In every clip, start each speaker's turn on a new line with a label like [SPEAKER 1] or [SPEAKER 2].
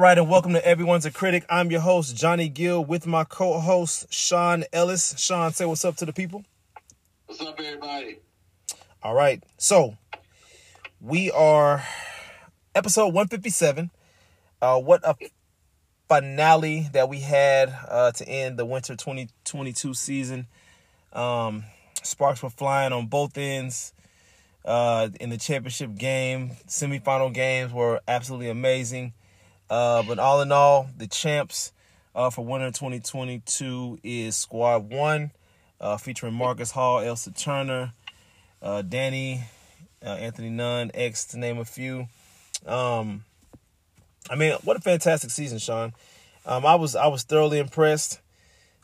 [SPEAKER 1] All right, and welcome to Everyone's a Critic. I'm your host, Johnny Gill, with my co host, Sean Ellis. Sean, say what's up to the people.
[SPEAKER 2] What's up, everybody?
[SPEAKER 1] All right, so we are episode 157. Uh, what a finale that we had uh, to end the winter 2022 season. Um, sparks were flying on both ends uh, in the championship game. Semifinal games were absolutely amazing. Uh, but all in all, the champs uh, for winter 2022 is Squad One, uh, featuring Marcus Hall, Elston Turner, uh, Danny, uh, Anthony Nunn, X to name a few. Um, I mean, what a fantastic season, Sean. Um, I was I was thoroughly impressed.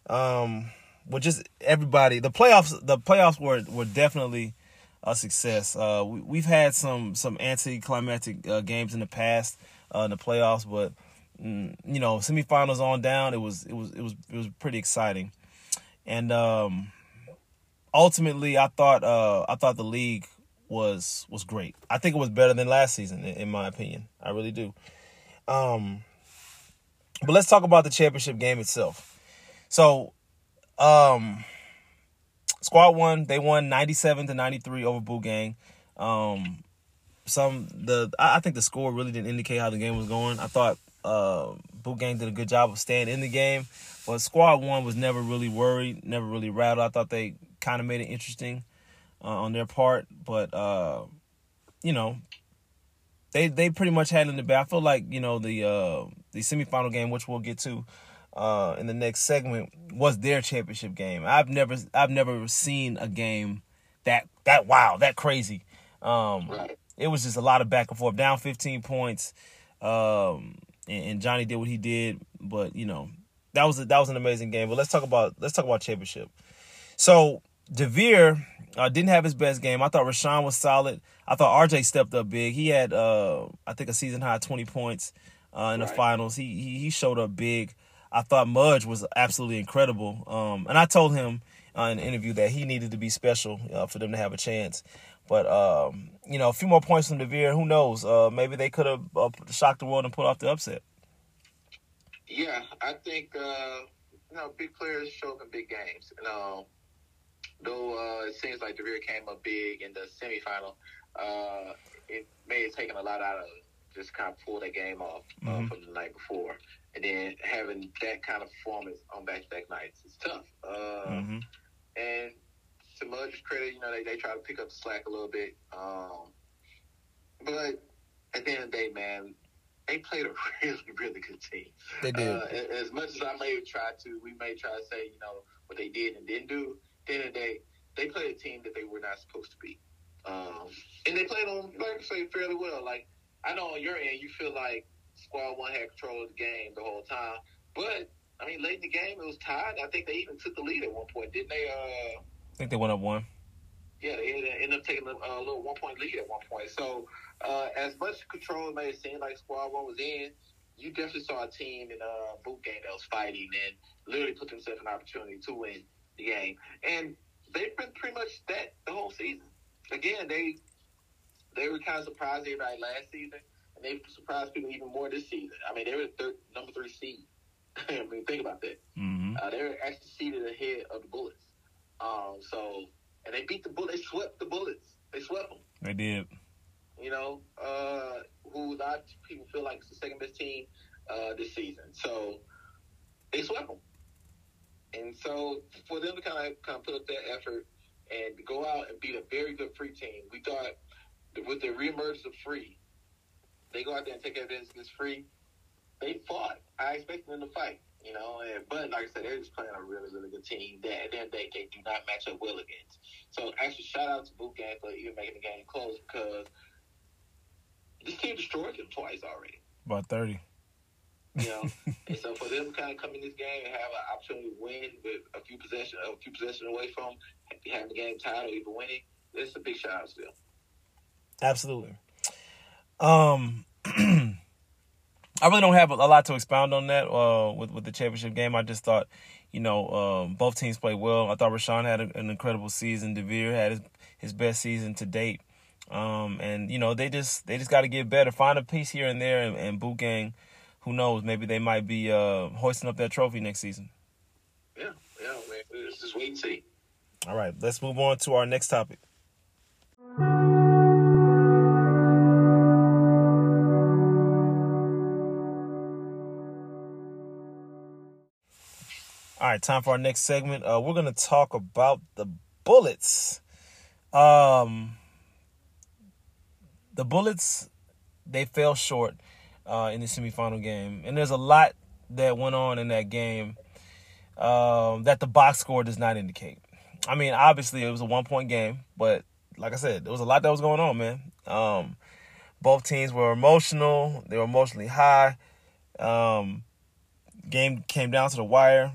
[SPEAKER 1] Um, with just everybody. The playoffs the playoffs were were definitely a success. Uh, we, have had some some anticlimactic uh, games in the past uh, in the playoffs, but mm, you know, semifinals on down, it was it was it was it was pretty exciting, and um, ultimately, I thought uh, I thought the league was was great. I think it was better than last season, in, in my opinion. I really do. Um, but let's talk about the championship game itself. So, um, Squad One, they won ninety seven to ninety three over Boot Gang. Um, some the I think the score really didn't indicate how the game was going. I thought uh, Boot Gang did a good job of staying in the game, but Squad One was never really worried, never really rattled. I thought they kind of made it interesting uh, on their part, but uh, you know, they they pretty much had in the back. I feel like you know the uh, the semifinal game, which we'll get to uh, in the next segment, was their championship game. I've never I've never seen a game that that wow that crazy. Um,
[SPEAKER 2] right.
[SPEAKER 1] It was just a lot of back and forth. Down 15 points, um, and, and Johnny did what he did, but you know that was a, that was an amazing game. But let's talk about let's talk about championship. So Devere uh, didn't have his best game. I thought Rashawn was solid. I thought RJ stepped up big. He had, uh, I think, a season high 20 points uh, in the finals. He, he, he showed up big. I thought Mudge was absolutely incredible. Um, and I told him uh, in an interview that he needed to be special uh, for them to have a chance. But um, you know, a few more points from Devere. Who knows? Uh, maybe they could have shocked the world and pulled off the upset.
[SPEAKER 2] Yeah, I think you know big players show up in big games. You know, though uh, it seems like Devere came up big in the semifinal, uh, it may have taken a lot out of just kind of pull that game off uh, mm-hmm. from the night before. And then having that kind of performance on back to back nights is tough. Uh, mm-hmm. And to Mudge's credit, you know, they, they try to pick up the slack a little bit. Um, but at the end of the day, man, they played a really, really good team.
[SPEAKER 1] They did.
[SPEAKER 2] Uh, as much as I may try to, we may try to say, you know, what they did and didn't do the end of the day, they played a team that they were not supposed to be. Um, and they played on, like I say, fairly well. Like, I know on your end, you feel like Squad 1 had control of the game the whole time. But, I mean, late in the game, it was tied. I think they even took the lead at one point, didn't they? Uh,
[SPEAKER 1] I think they went up one.
[SPEAKER 2] Yeah, they ended up taking a, a little one point lead at one point. So, uh, as much control it may have seemed like Squad 1 was in, you definitely saw a team in a uh, Boot Gang that was fighting and literally put themselves an opportunity to win the game. And they've been pretty much that the whole season. Again, they they were kind of surprised everybody last season, and they surprised people even more this season. I mean, they were third, number three seed. I mean, think about that.
[SPEAKER 1] Mm-hmm.
[SPEAKER 2] Uh, they were actually seated ahead of the Bullets. Um, so, and they beat the Bullets. They swept the Bullets. They swept them.
[SPEAKER 1] They did.
[SPEAKER 2] You know, uh, who a lot of people feel like is the second best team uh, this season. So, they swept them. And so for them to kind of kind of put up that effort and go out and beat a very good free team, we thought with the reemergence of free, they go out there and take advantage of this free. They fought. I expected them to fight, you know. And, but like I said, they're just playing a really, really good team that at the they, they do not match up well against. So actually, shout out to Boot Gang for even making the game close because this team destroyed them twice already.
[SPEAKER 1] About thirty.
[SPEAKER 2] You know, and so for them to kind of come in this game and have an opportunity to win with a few possessions, a few possessions away from having the game tied or even winning, it's a big shout out still.
[SPEAKER 1] Absolutely. Um, I really don't have a lot to expound on that uh, with with the championship game. I just thought, you know, um, both teams played well. I thought Rashawn had a, an incredible season. Devere had his, his best season to date. Um, and you know they just they just got to get better, find a piece here and there, and, and Boot Gang who knows? Maybe they might be uh, hoisting up that trophy next season.
[SPEAKER 2] Yeah, yeah, man. Let's just wait and see.
[SPEAKER 1] All right, let's move on to our next topic. All right, time for our next segment. Uh, we're gonna talk about the Bullets. Um, the Bullets they fell short uh, in the semifinal game, and there's a lot that went on in that game um, that the box score does not indicate. I mean, obviously it was a one point game, but like I said, there was a lot that was going on, man. Um, both teams were emotional; they were emotionally high. Um, game came down to the wire,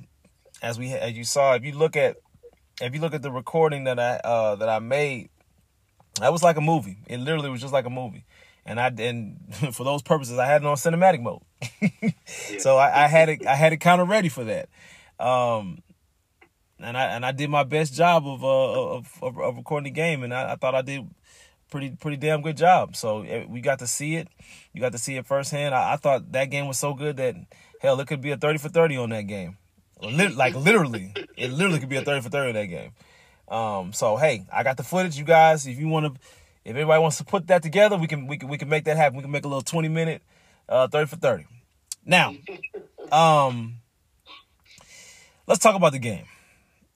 [SPEAKER 1] as we as you saw. If you look at if you look at the recording that I uh, that I made, that was like a movie. It literally was just like a movie. And I and for those purposes, I had it on cinematic mode. so I, I, had it I had it kind of ready for that. Um, and I and I did my best job of uh of, of, of recording the game, and I, I, thought I did pretty pretty damn good job. So eh, we got to see it, you got to see it firsthand. I, I thought that game was so good that hell, it could be a thirty for thirty on that game, like literally, it literally could be a thirty for thirty in that game. Um, so hey, I got the footage, you guys. If you want to, if everybody wants to put that together, we can we can we can make that happen. We can make a little twenty minute, uh, thirty for thirty. Now, um, let's talk about the game.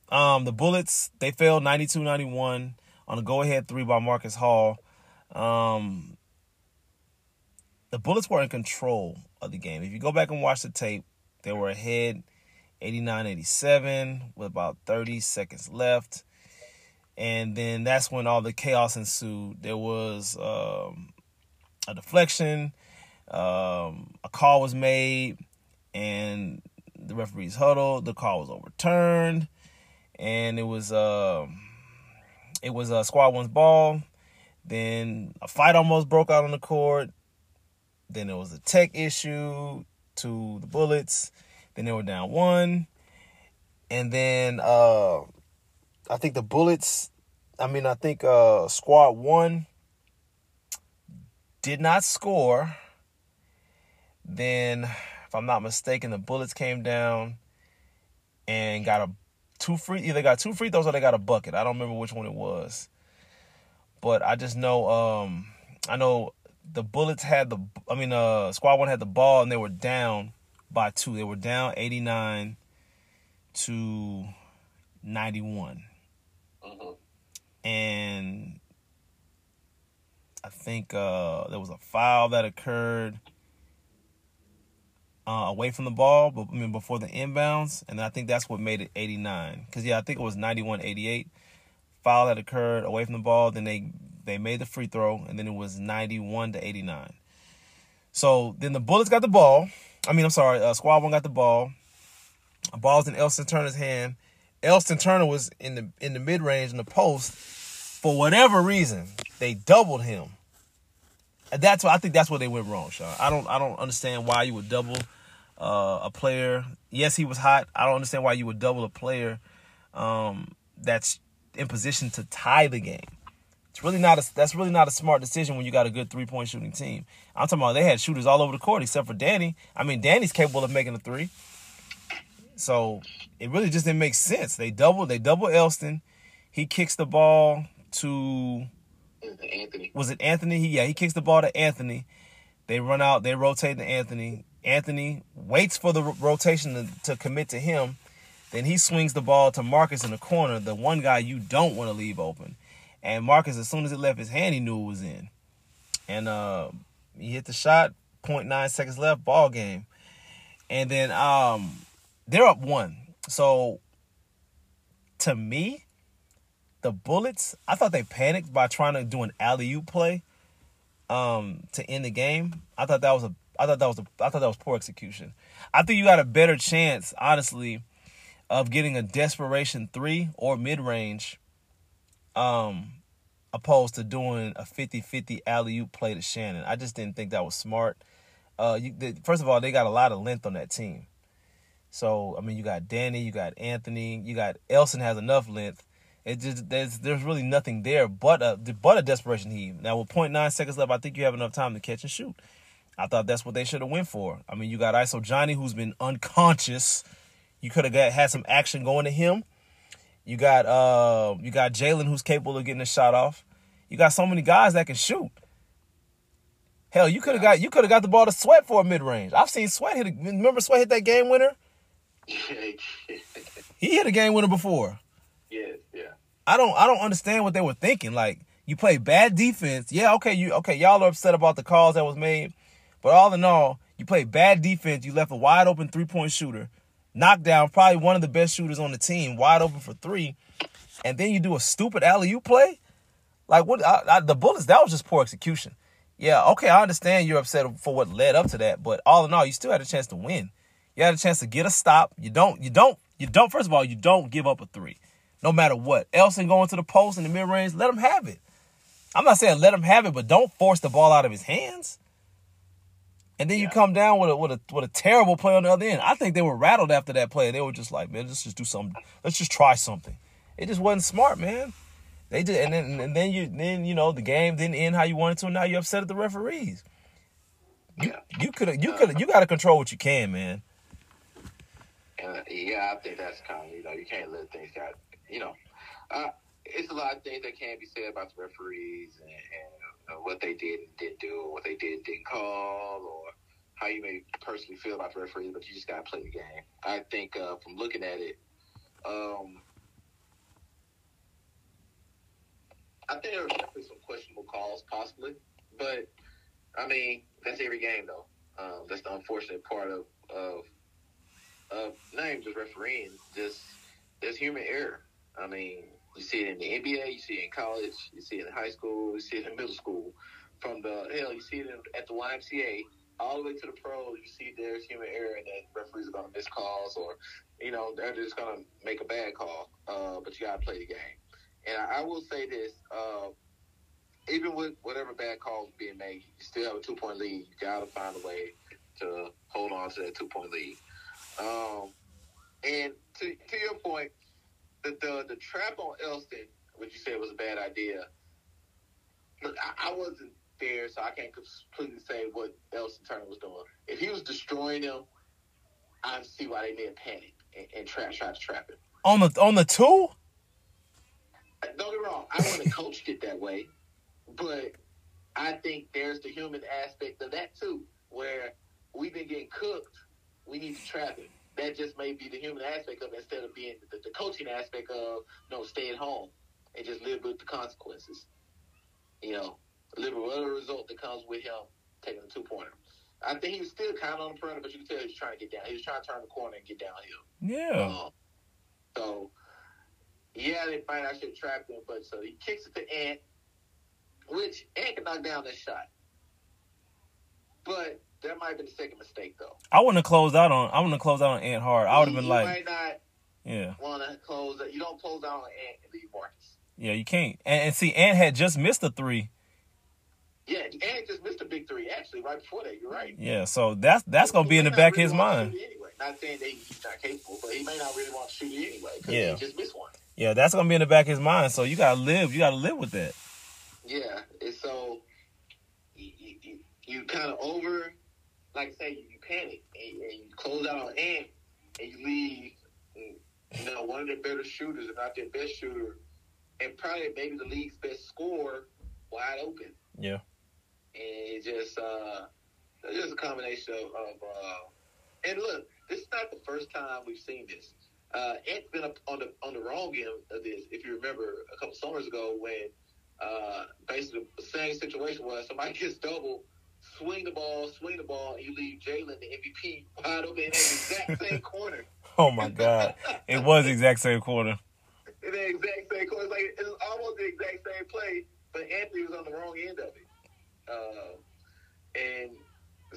[SPEAKER 1] Um, the Bullets, they fell 92-91 on a go-ahead three by Marcus Hall. Um, the Bullets were in control of the game. If you go back and watch the tape, they were ahead 89-87 with about 30 seconds left. And then that's when all the chaos ensued. There was um, a deflection, um, a call was made, and the referees huddled. The call was overturned, and it was uh, it was a squad one's ball. Then a fight almost broke out on the court. Then there was a tech issue to the Bullets. Then they were down one, and then uh, I think the Bullets. I mean, I think uh, squad one did not score. Then if I'm not mistaken, the Bullets came down and got a two free either got two free throws or they got a bucket. I don't remember which one it was. But I just know um I know the Bullets had the I mean uh squad one had the ball and they were down by two. They were down 89 to 91. Mm-hmm. And I think uh there was a foul that occurred uh, away from the ball, but I mean before the inbounds, and I think that's what made it 89. Because yeah, I think it was 91-88 foul that occurred away from the ball. Then they they made the free throw, and then it was 91 to 89. So then the Bullets got the ball. I mean, I'm sorry, uh, Squad One got the ball. Ball's in Elston Turner's hand. Elston Turner was in the in the mid range in the post. For whatever reason, they doubled him. And that's what I think. That's where they went wrong, Sean. I don't I don't understand why you would double uh, a player. Yes, he was hot. I don't understand why you would double a player um, that's in position to tie the game. It's really not a, that's really not a smart decision when you got a good three point shooting team. I'm talking about they had shooters all over the court except for Danny. I mean, Danny's capable of making a three. So it really just didn't make sense. They double they double Elston. He kicks the ball to
[SPEAKER 2] Anthony.
[SPEAKER 1] Was it Anthony? He, yeah, he kicks the ball to Anthony. They run out, they rotate to Anthony. Anthony waits for the rotation to, to commit to him. Then he swings the ball to Marcus in the corner, the one guy you don't want to leave open. And Marcus, as soon as it left his hand, he knew it was in. And uh, he hit the shot, 0.9 seconds left, ball game. And then um, they're up one. So to me, the Bullets, I thought they panicked by trying to do an alley oop play um, to end the game. I thought that was a I thought that was a I thought that was poor execution. I think you got a better chance, honestly, of getting a desperation three or mid range, um, opposed to doing a 50-50 alley oop play to Shannon. I just didn't think that was smart. Uh, you, first of all, they got a lot of length on that team. So I mean, you got Danny, you got Anthony, you got Elson has enough length. It just there's there's really nothing there but a but a desperation heave. Now with 0.9 seconds left, I think you have enough time to catch and shoot. I thought that's what they should have went for. I mean, you got ISO Johnny, who's been unconscious. You could have got had some action going to him. You got uh, you got Jalen, who's capable of getting a shot off. You got so many guys that can shoot. Hell, you could have got you could have got the ball to Sweat for a mid range. I've seen Sweat hit. A, remember Sweat hit that game winner. he hit a game winner before.
[SPEAKER 2] Yeah, yeah.
[SPEAKER 1] I don't I don't understand what they were thinking. Like you play bad defense. Yeah, okay, you okay, y'all are upset about the calls that was made. But all in all, you play bad defense. You left a wide open three point shooter, knocked down probably one of the best shooters on the team, wide open for three, and then you do a stupid alley oop play. Like what? I, I, the Bullets that was just poor execution. Yeah, okay, I understand you're upset for what led up to that, but all in all, you still had a chance to win. You had a chance to get a stop. You don't. You don't. You don't. First of all, you don't give up a three, no matter what. Elson going to the post in the mid range, let him have it. I'm not saying let him have it, but don't force the ball out of his hands. And then you come down with a with a with a terrible play on the other end. I think they were rattled after that play. They were just like, man, let's just do something. Let's just try something. It just wasn't smart, man. They did, and then and then you then you know the game didn't end how you wanted to. And now you're upset at the referees. You you could have you could you got to control what you can, man.
[SPEAKER 2] Uh, yeah, I think that's kind of you know you can't let things got you know. Uh, it's a lot of things that can't be said about the referees and, and what they did and didn't do, or what they did and didn't call, or how you may personally feel about the referees. But you just got to play the game. I think uh, from looking at it, um, I think there were definitely some questionable calls, possibly. But I mean, that's every game, though. Um, that's the unfortunate part of of of not even just refereeing, just there's human error. I mean, you see it in the NBA, you see it in college, you see it in high school, you see it in middle school. From the hell, you see it in, at the YMCA, all the way to the pros. You see there's human error, and then referees are going to miss calls, or you know they're just going to make a bad call. Uh, but you got to play the game. And I, I will say this: uh, even with whatever bad calls being made, you still have a two point lead. You got to find a way to hold on to that two point lead. Um, and to to your point, the, the the trap on Elston, which you said was a bad idea. Look, I, I wasn't there, so I can't completely say what Elston Turner was doing. If he was destroying them, I see why they may have panicked and, and trap, tried to trap him.
[SPEAKER 1] On the on the two?
[SPEAKER 2] Don't get me wrong. I wouldn't have coached it that way, but I think there's the human aspect of that too, where we've been getting cooked. We need to trap him that just may be the human aspect of it instead of being the, the coaching aspect of you know stay at home and just live with the consequences. You know, live with whatever result that comes with him taking the two pointer. I think he was still kind of on the perimeter, but you can tell he was trying to get down. He was trying to turn the corner and get downhill.
[SPEAKER 1] Yeah.
[SPEAKER 2] Um, so yeah, they find I should have trapped him, but so he kicks it to Ant, which Ant can knock down that shot. But that might have been the second mistake, though. I
[SPEAKER 1] wouldn't have closed out on. I wouldn't have closed out on Ant hard. I would have been like,
[SPEAKER 2] might not
[SPEAKER 1] yeah,
[SPEAKER 2] want to close. You don't close out on Ant and leave Marcus.
[SPEAKER 1] Yeah, you can't. And, and see, Ant had just missed a three.
[SPEAKER 2] Yeah, Ant just missed a big three actually right before that. You're right.
[SPEAKER 1] Yeah, so that's that's gonna be in the back really of his mind.
[SPEAKER 2] Anyway. Not saying that he's not capable, but he may not really want to shoot it anyway because yeah. he just missed one.
[SPEAKER 1] Yeah, that's gonna be in the back of his mind. So you gotta live. You gotta live with that.
[SPEAKER 2] Yeah, and so you, you, you kind of over like I say, you panic and, and you close out on Ant and you leave, you know, one of their better shooters, if not their best shooter, and probably maybe the league's best scorer wide open.
[SPEAKER 1] Yeah.
[SPEAKER 2] And just uh, just a combination of, of uh, and look, this is not the first time we've seen this. Uh, Ant's been up on the on the wrong end of this. If you remember a couple summers ago when uh, basically the same situation was somebody gets double swing the ball, swing the ball, and you leave Jalen the MVP wide open in the exact same corner.
[SPEAKER 1] Oh my God! It was the exact same corner.
[SPEAKER 2] In the exact same corner, it's like it's almost the exact same play, but Anthony was on the wrong end of it. Uh, and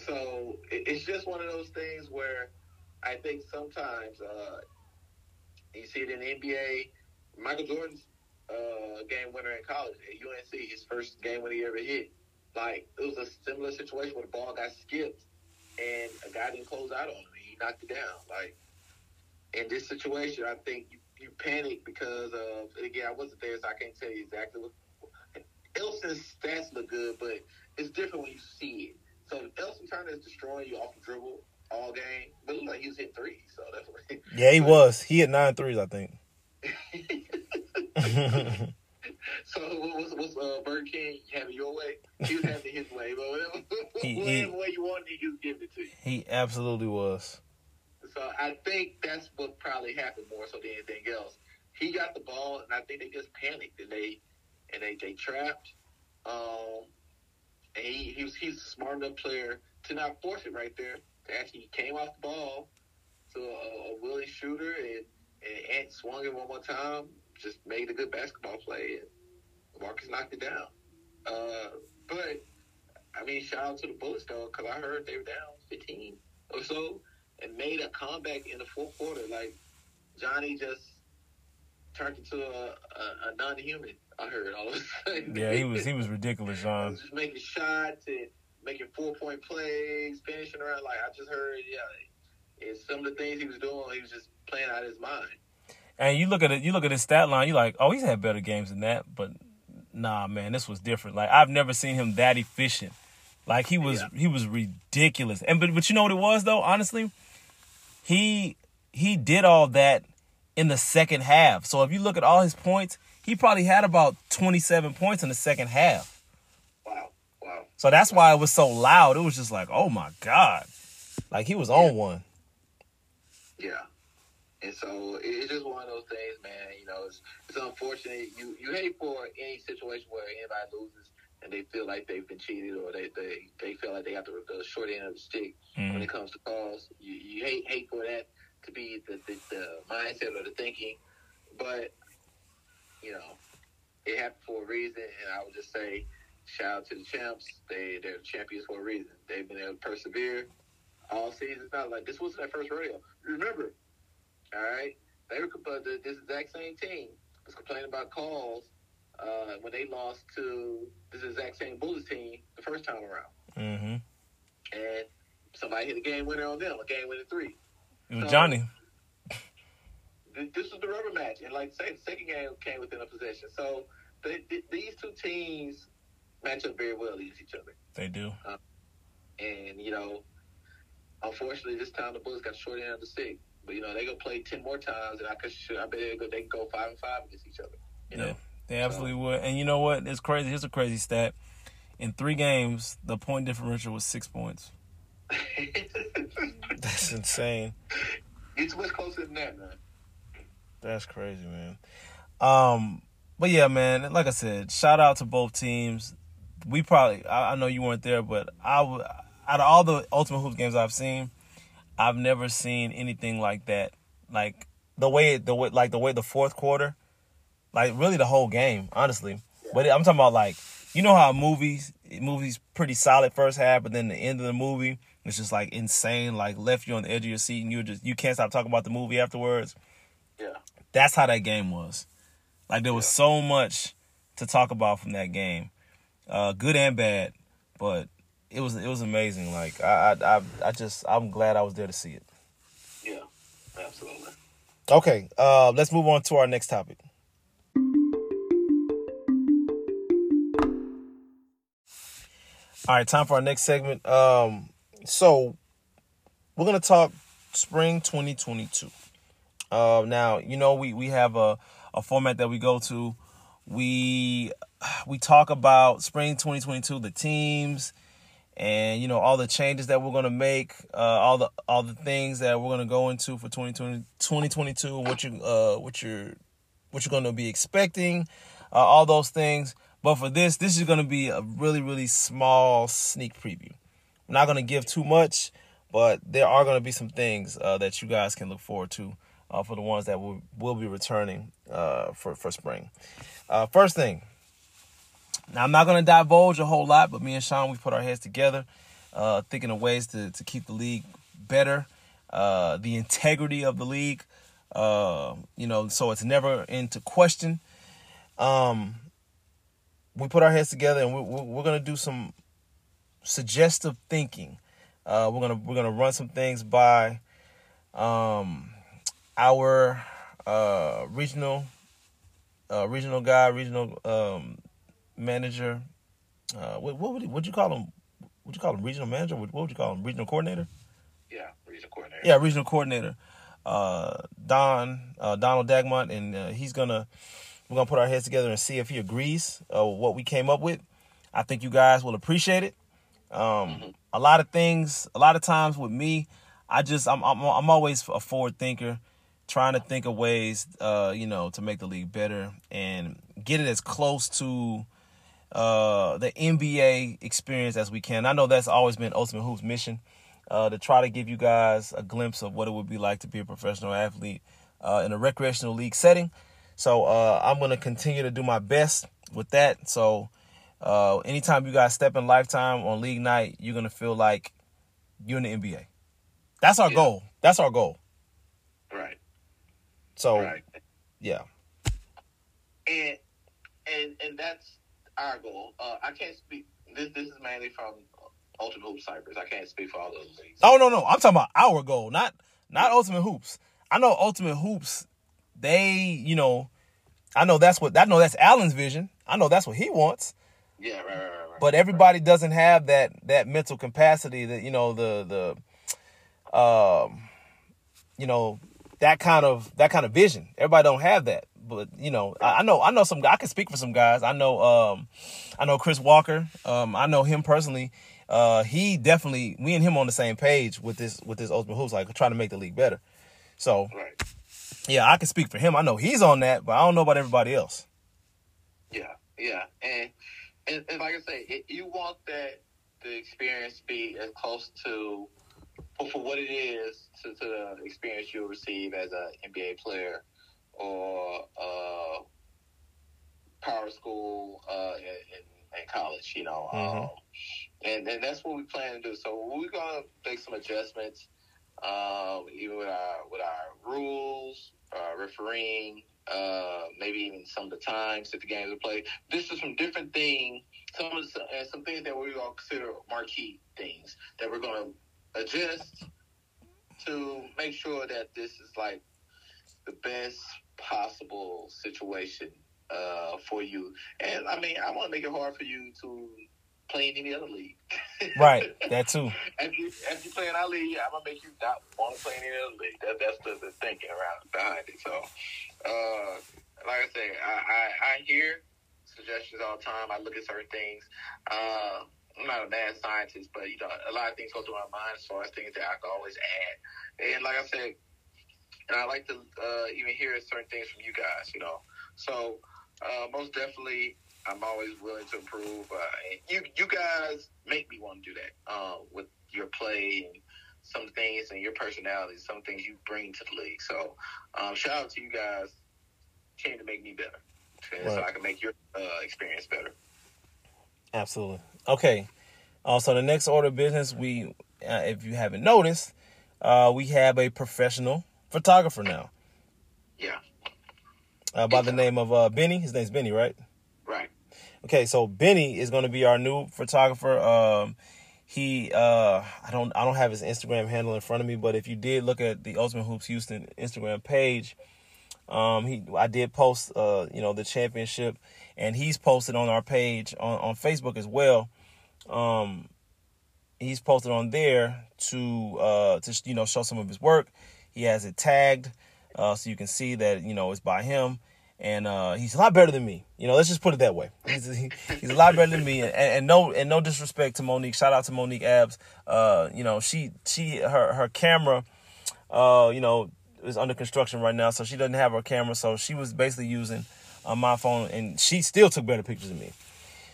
[SPEAKER 2] so it, it's just one of those things where I think sometimes uh, you see it in the NBA. Michael Jordan's uh, game winner in college at UNC, his first game when he ever hit like it was a similar situation where the ball got skipped and a guy didn't close out on him. He knocked it down. Like in this situation, I think you, you panic because of again I wasn't there, so I can't tell you exactly what. Elson's stats look good, but it's different when you see it. So Elson Turner is destroying you off the dribble all game, but it looked like he was hitting threes. So that's what.
[SPEAKER 1] Yeah, he was. He had nine threes, I think.
[SPEAKER 2] so what's what's uh, Burger King having your way? He was having his way, but whatever,
[SPEAKER 1] He- he-
[SPEAKER 2] way you wanted, he was giving it to you.
[SPEAKER 1] he absolutely was.
[SPEAKER 2] So I think that's what probably happened more so than anything else. He got the ball, and I think they just panicked and they and they they trapped. Um, and he he was he's a smart enough player to not force it right there. To actually he came off the ball to a, a willing shooter and and Ant swung it one more time, just made a good basketball play, and Marcus knocked it down. Uh, but I mean, shout out to the Bullets though, because I heard they were down 15 or so and made a comeback in the fourth quarter. Like Johnny just turned into a, a, a non-human. I heard all of a sudden.
[SPEAKER 1] Yeah, he was he was ridiculous, Sean.
[SPEAKER 2] just making shots and making four-point plays, finishing around. Like I just heard, yeah, and some of the things he was doing, he was just playing out of his mind.
[SPEAKER 1] And you look at it, you look at his stat line, you're like, oh, he's had better games than that. But nah, man, this was different. Like I've never seen him that efficient. Like he was,
[SPEAKER 2] Yeah.
[SPEAKER 1] he was ridiculous. And but but you know what it was though, honestly, he he did all that in the second half. So if you look at all his points, he probably had about 27 points in the second half.
[SPEAKER 2] Wow, wow.
[SPEAKER 1] So that's why it was so loud. It was just like, oh my god, like he was on one.
[SPEAKER 2] Yeah. And so it's just one of those things, man. You know, it's it's unfortunate. You you hate for any situation where anybody loses and they feel like they've been cheated or they they, they feel like they got the, the short end of the stick when
[SPEAKER 1] Mhm.
[SPEAKER 2] it comes to calls. You, you hate hate for that to be the, the, the mindset or the thinking, but you know, it happened for a reason. And I would just say, shout out to the champs. They they're champions for a reason. They've been able to persevere all season. It's not like this wasn't their first rodeo. Remember, all right, they were compl- the- this exact same team was complaining about calls uh, when they lost to this exact same Bulls team the first time around,
[SPEAKER 1] Mm-hmm.
[SPEAKER 2] and somebody hit a game winner on them, a game winning three.
[SPEAKER 1] It was
[SPEAKER 2] So-
[SPEAKER 1] Johnny.
[SPEAKER 2] This was the rubber match, and like say, the second game came within a possession. So they, th- these two teams match up very well against each other.
[SPEAKER 1] They do.
[SPEAKER 2] And, you know, unfortunately, this time the Bulls got short end of the stick. But, you know, they go play 10 more times, and I, could, I bet they go, they go 5 and 5 against each other. You
[SPEAKER 1] Yeah,
[SPEAKER 2] know?
[SPEAKER 1] they absolutely would. And you know what? It's crazy. Here's a crazy stat. In three games, the point differential was six points. That's insane.
[SPEAKER 2] it's much closer than that, man.
[SPEAKER 1] That's crazy, man. Um, but yeah, man. Like I said, shout out to both teams. We probably, I, I know you weren't there, but I would. Out of all the Ultimate Hoops games I've seen, I've never seen anything like that. Like the way, the way, like the way the fourth quarter, like really the whole game, honestly. But I'm talking about like, you know how movies, movies pretty solid first half, but then the end of the movie, it's just like insane, like left you on the edge of your seat, and you just you can't stop talking about the movie afterwards
[SPEAKER 2] Yeah.
[SPEAKER 1] that's how that game was. Like there was
[SPEAKER 2] Yeah.
[SPEAKER 1] so much to talk about from that game, uh, good and bad, but it was it was amazing. Like I I I, I just I'm glad I was there to see it.
[SPEAKER 2] Yeah. Absolutely.
[SPEAKER 1] Okay, uh, let's move on to our next topic. All right, time for our next segment. Um, so we're gonna talk spring 2022. Uh, now you know we we have a a format that we go to. We we talk about spring 2022, the teams, and you know all the changes that we're gonna make, uh, all the all the things that we're gonna go into for 2020, 2022, what you uh what you're what you're gonna be expecting, uh, all those things. But for this, this is gonna be a really really small sneak preview. I'm not gonna give too much, but there are gonna be some things uh, that you guys can look forward to uh, for the ones that will will be returning uh, for for spring. Uh, first thing. Now I'm not gonna divulge a whole lot, but me and Sean we put our heads together, uh, thinking of ways to to keep the league better, uh, the integrity of the league, uh, you know, so it's never into question. Um, we put our heads together and we, we, we're gonna do some suggestive thinking. Uh, we're gonna we're gonna run some things by um, our uh, regional uh, regional guy, regional um, manager. Uh, what what would would you call him? what you call him regional manager? What would you call him? Regional coordinator?
[SPEAKER 2] Yeah, regional coordinator.
[SPEAKER 1] Yeah, regional coordinator. Uh, Don uh, Donald Dagmont, and uh, he's gonna we're gonna put our heads together and see if he agrees uh, with what we came up with. I think you guys will appreciate it. Um, mm-hmm. A lot of things, a lot of times with me, I just I'm I'm, I'm always a forward thinker, trying to think of ways, uh, you know, to make the league better and get it as close to uh, the NBA experience as we can. I know that's always been Ultimate Hoops' mission uh, to try to give you guys a glimpse of what it would be like to be a professional athlete uh, in a recreational league setting. So uh, I'm going to continue to do my best with that. So uh, anytime you guys step in Lifetime on league night, you're going to feel like you're in the NBA. That's our yeah. goal. That's our goal.
[SPEAKER 2] Right.
[SPEAKER 1] So, right. yeah.
[SPEAKER 2] And and and that's our goal. Uh, I can't speak. This this is mainly from Ultimate Hoops Cypress. I can't speak for all those leagues.
[SPEAKER 1] Oh no no, I'm talking about our goal, not not Ultimate Hoops. I know Ultimate Hoops. They, you know, I know that's what I know. That's Allen's vision. I know that's what he wants.
[SPEAKER 2] Yeah, right, right, right.
[SPEAKER 1] But everybody right. doesn't have that that mental capacity. That you know the the, um, you know that kind of that kind of vision. Everybody don't have that. But you know, I, I know I know some. I can speak for some guys. I know um, I know Chris Walker. Um, I know him personally uh, he definitely me and him on the same page with this with this ultimate hoops, like trying to make the league better. So
[SPEAKER 2] right.
[SPEAKER 1] yeah, I can speak for him. I know he's on that, but I don't know about everybody else.
[SPEAKER 2] Yeah, yeah, and and, and like I say, it, you want that the experience to be as close to for what it is to, to the experience you'll receive as an NBA player or uh, power school uh, in, in, college. You know, mm-hmm. um, and and that's what we plan to do. So we're gonna make some adjustments, um, even with our with our rules, uh, refereeing, uh, maybe even some of the times that the games are played. This is some different things, some of the, some things that we all consider marquee things that we're gonna adjust to make sure that this is like the best possible situation uh, for you. And I mean, I want to make it hard for you to play in any other league.
[SPEAKER 1] right, that too.
[SPEAKER 2] If you if you play in our league, I'm gonna make you not want to play in any other league. That, that's the, the thinking around behind it. So, uh, like I say, I, I, I hear suggestions all the time. I look at certain things. Uh, I'm not a mad scientist, but you know, a lot of things go through my mind as far as things that I can always add. And like I said, and I like to uh, even hear certain things from you guys. You know, so uh, most definitely I'm always willing to improve. Uh, you you guys make me want to do that uh, with your play and some things and your personality, some things you bring to the league. So um, shout out to you guys, came to make me better, right. so I can make your uh, experience better.
[SPEAKER 1] Absolutely. Okay. Also, the next order of business, we, uh, if you haven't noticed, uh, we have a professional photographer now.
[SPEAKER 2] Yeah.
[SPEAKER 1] Uh, by the name of Benny. His name's Benny, right? right? Okay, so Benny is going to be our new photographer. Um, he, uh, I don't, I don't have his Instagram handle in front of me, but if you did look at the Ultimate Hoops Houston Instagram page, um, he, I did post, uh, you know, the championship, and he's posted on our page on, on Facebook as well. Um, he's posted on there to, uh, to you know, show some of his work. He has it tagged, uh, so you can see that you know it's by him and uh, he's a lot better than me. You know, let's just put it that way. He's he, he's a lot better than me, and, and, no and no disrespect to Monique. Shout out to Monique Abs. Uh, you know, she she her her camera, uh, you know, is under construction right now, so she doesn't have her camera. So she was basically using uh, my phone, and she still took better pictures than me.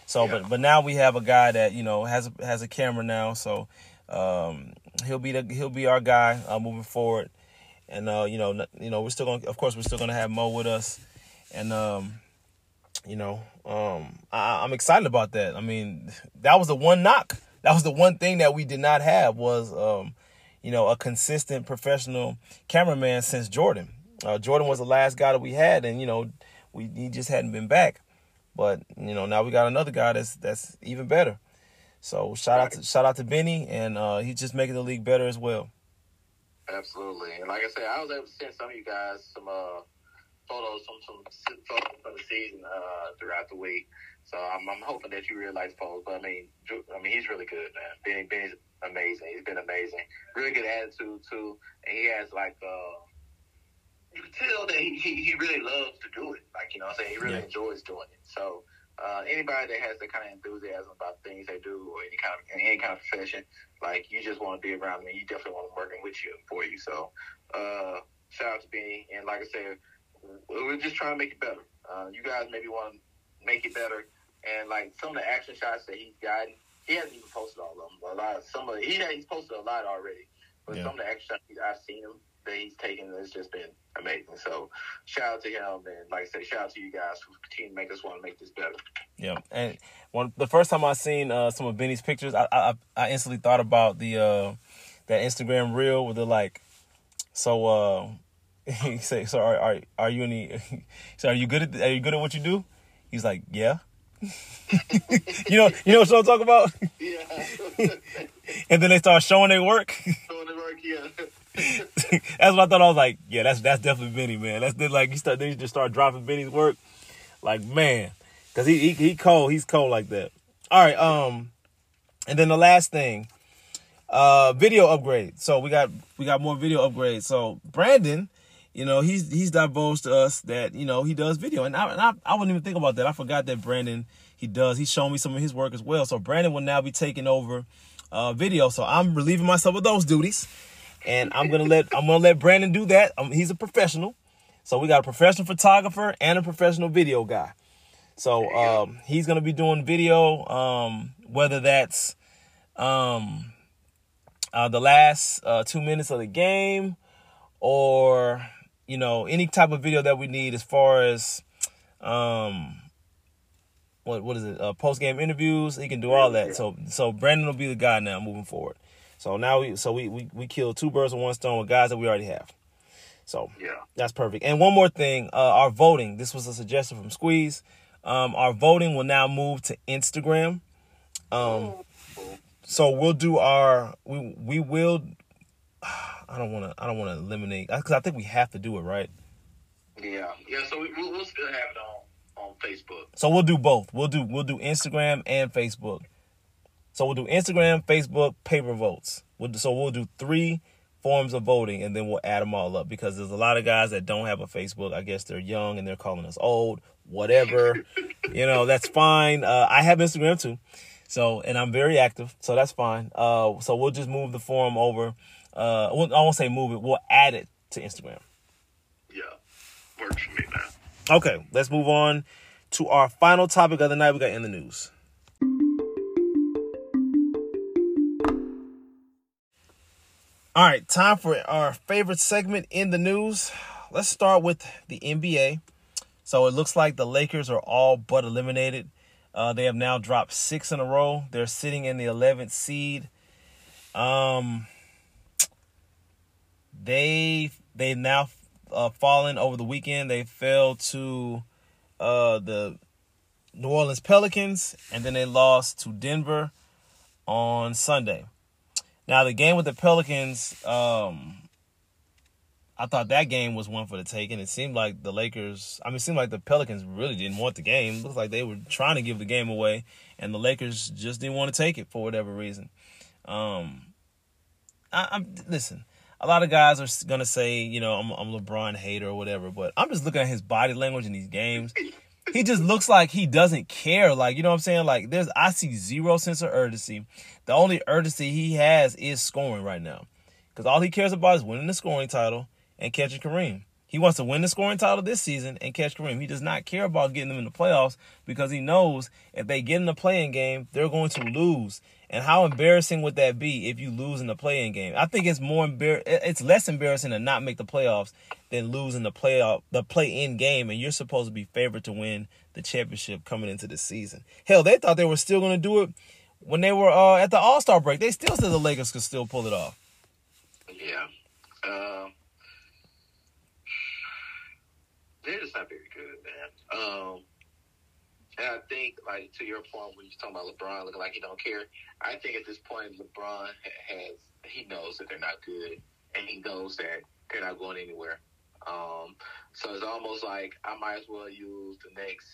[SPEAKER 1] So, yeah. but but now we have a guy that you know has a, has a camera now, so um, he'll be the he'll be our guy uh, moving forward. And uh, you know, you know, we're still going. Of course, we're still going to have Mo with us and um, you know, um, I, am excited about that. I mean, that was the one knock. That was the one thing that we did not have was, um, you know, a consistent professional cameraman since Jordan. Uh, Jordan was the last guy that we had, and you know, we he just hadn't been back. But you know, now we got another guy that's that's even better. So shout out to shout out to Benny, and uh, he's just making the league better as well.
[SPEAKER 2] Absolutely, and like I said, I was able to send some of you guys some uh, photos from some photos from the season uh, throughout the week. So I'm, I'm hoping that you realize Foles. But I mean, I mean, he's really good, man. Benny, Benny's amazing. He's been amazing. Really good attitude too, and he has like. uh you can tell that he, he, he really loves to do it. Like, you know what I'm saying? He really yeah. enjoys doing it. So, uh, anybody that has that kind of enthusiasm about things they do or any kind of any kind of profession, like you just want to be around them. You definitely want them working with you for you. So, uh, shout out to Benny. And like I said, we're just trying to make it better. Uh, you guys maybe want to make it better. And like some of the action shots that he's gotten, he hasn't even posted all of them. A lot of some of the, he he's posted a lot already. But yeah. some of the action shots I've seen him that he's taken has just been amazing. So shout out to him and like I say, shout out to you guys who continue to make us want to make this better.
[SPEAKER 1] Yeah, and when the first time I seen uh, some of Benny's pictures, I, I I instantly thought about the uh, that Instagram reel where they're like, so uh, he say, so are, are are you any? So are you good at are you good at what you do? He's like, yeah. you know, you know what I'm talking about. Yeah. and then they start showing their work.
[SPEAKER 2] Showing their work, yeah.
[SPEAKER 1] that's what I thought. I was like, yeah, that's that's definitely Benny, man. That's then like he start then he just start dropping Benny's work, like man, because he, he he cold. He's cold like that. All right, um, and then the last thing, uh, video upgrade. So we got we got more video upgrades. So Brandon, you know, he's he's divulged to us that you know he does video, and I and I, I wouldn't even think about that. I forgot that Brandon he does. He's shown me some of his work as well. So Brandon will now be taking over uh, video. So I'm relieving myself of those duties and I'm gonna let I'm gonna let Brandon do that. Um, he's a professional, so we got a professional photographer and a professional video guy. So um, he's gonna be doing video, um, whether that's um, uh, the last uh, two minutes of the game, or you know any type of video that we need as far as um, what what is it? Uh, Post game interviews. He can do all that. So so Brandon will be the guy now moving forward. So now we so we we we killed two birds with one stone with guys that we already have. So
[SPEAKER 2] yeah,
[SPEAKER 1] that's perfect. And one more thing, uh, our voting. This was a suggestion from Squeeze. Um, our voting will now move to Instagram. Um, so we'll do our we we will. I don't want to. I don't want to eliminate because I think we have to do it right.
[SPEAKER 2] Yeah, yeah. So we, we'll, we'll still have it on on Facebook.
[SPEAKER 1] So we'll do both. We'll do we'll do Instagram and Facebook. So we'll do Instagram, Facebook, paper votes. We'll do, so we'll do three forms of voting and then we'll add them all up because there's a lot of guys that don't have a Facebook. I guess they're young and they're calling us old, whatever. you know, that's fine. Uh, I have Instagram too. So, and I'm very active, so that's fine. Uh, so we'll just move the form over. Uh, I won't say move it. We'll add it to Instagram.
[SPEAKER 2] Yeah, works for me, man.
[SPEAKER 1] Okay, let's move on to our final topic of the night. We got in the news. All right, time for our favorite segment in the news. Let's start with the NBA. So it looks like the Lakers are all but eliminated. Uh, they have now dropped six in a row. They're sitting in the 11th seed. Um, they they now uh, fallen over the weekend. They fell to uh, the New Orleans Pelicans, and then they lost to Denver on Sunday. Now the game with the Pelicans, um, I thought that game was one for the taking. It seemed like the Lakers. I mean, it seemed like the Pelicans really didn't want the game. It looked like they were trying to give the game away, and the Lakers just didn't want to take it for whatever reason. Um, I, I'm listen. A lot of guys are gonna say, you know, I'm, I'm LeBron hater or whatever, but I'm just looking at his body language in these games. He just looks like he doesn't care. Like, you know what I'm saying? Like, there's I see zero sense of urgency. The only urgency he has is scoring right now. Because all he cares about is winning the scoring title and catching Kareem. He wants to win the scoring title this season and catch Kareem. He does not care about getting them in the playoffs because he knows if they get in the play-in game, they're going to lose. And how embarrassing would that be if you lose in the play-in game? I think it's more embar- it's less embarrassing to not make the playoffs than losing the playoff the play-in game and you're supposed to be favored to win the championship coming into the season. Hell, they thought they were still going to do it when they were uh, at the All Star break, they still said the Lakers could still pull it off.
[SPEAKER 2] Yeah, uh, they're just not very good, man. Um, and I think, like to your point, when you're talking about LeBron looking like he don't care, I think at this point LeBron has he knows that they're not good, and he knows that they're not going anywhere. Um, so it's almost like I might as well use the next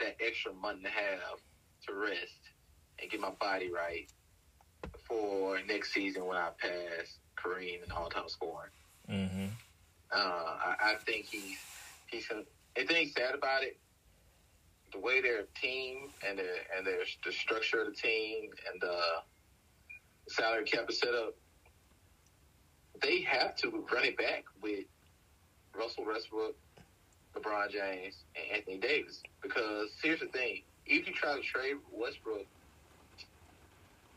[SPEAKER 2] that extra month and a half to rest and get my body right for next season when I pass Kareem in all time scoring.
[SPEAKER 1] Mm-hmm.
[SPEAKER 2] Uh, I, I think he's he's. The thing sad about it, the way their team and their and their the structure of the team and the salary cap is set up, they have to run it back with Russell Westbrook, LeBron James, and Anthony Davis. Because here's the thing: if you try to trade Westbrook,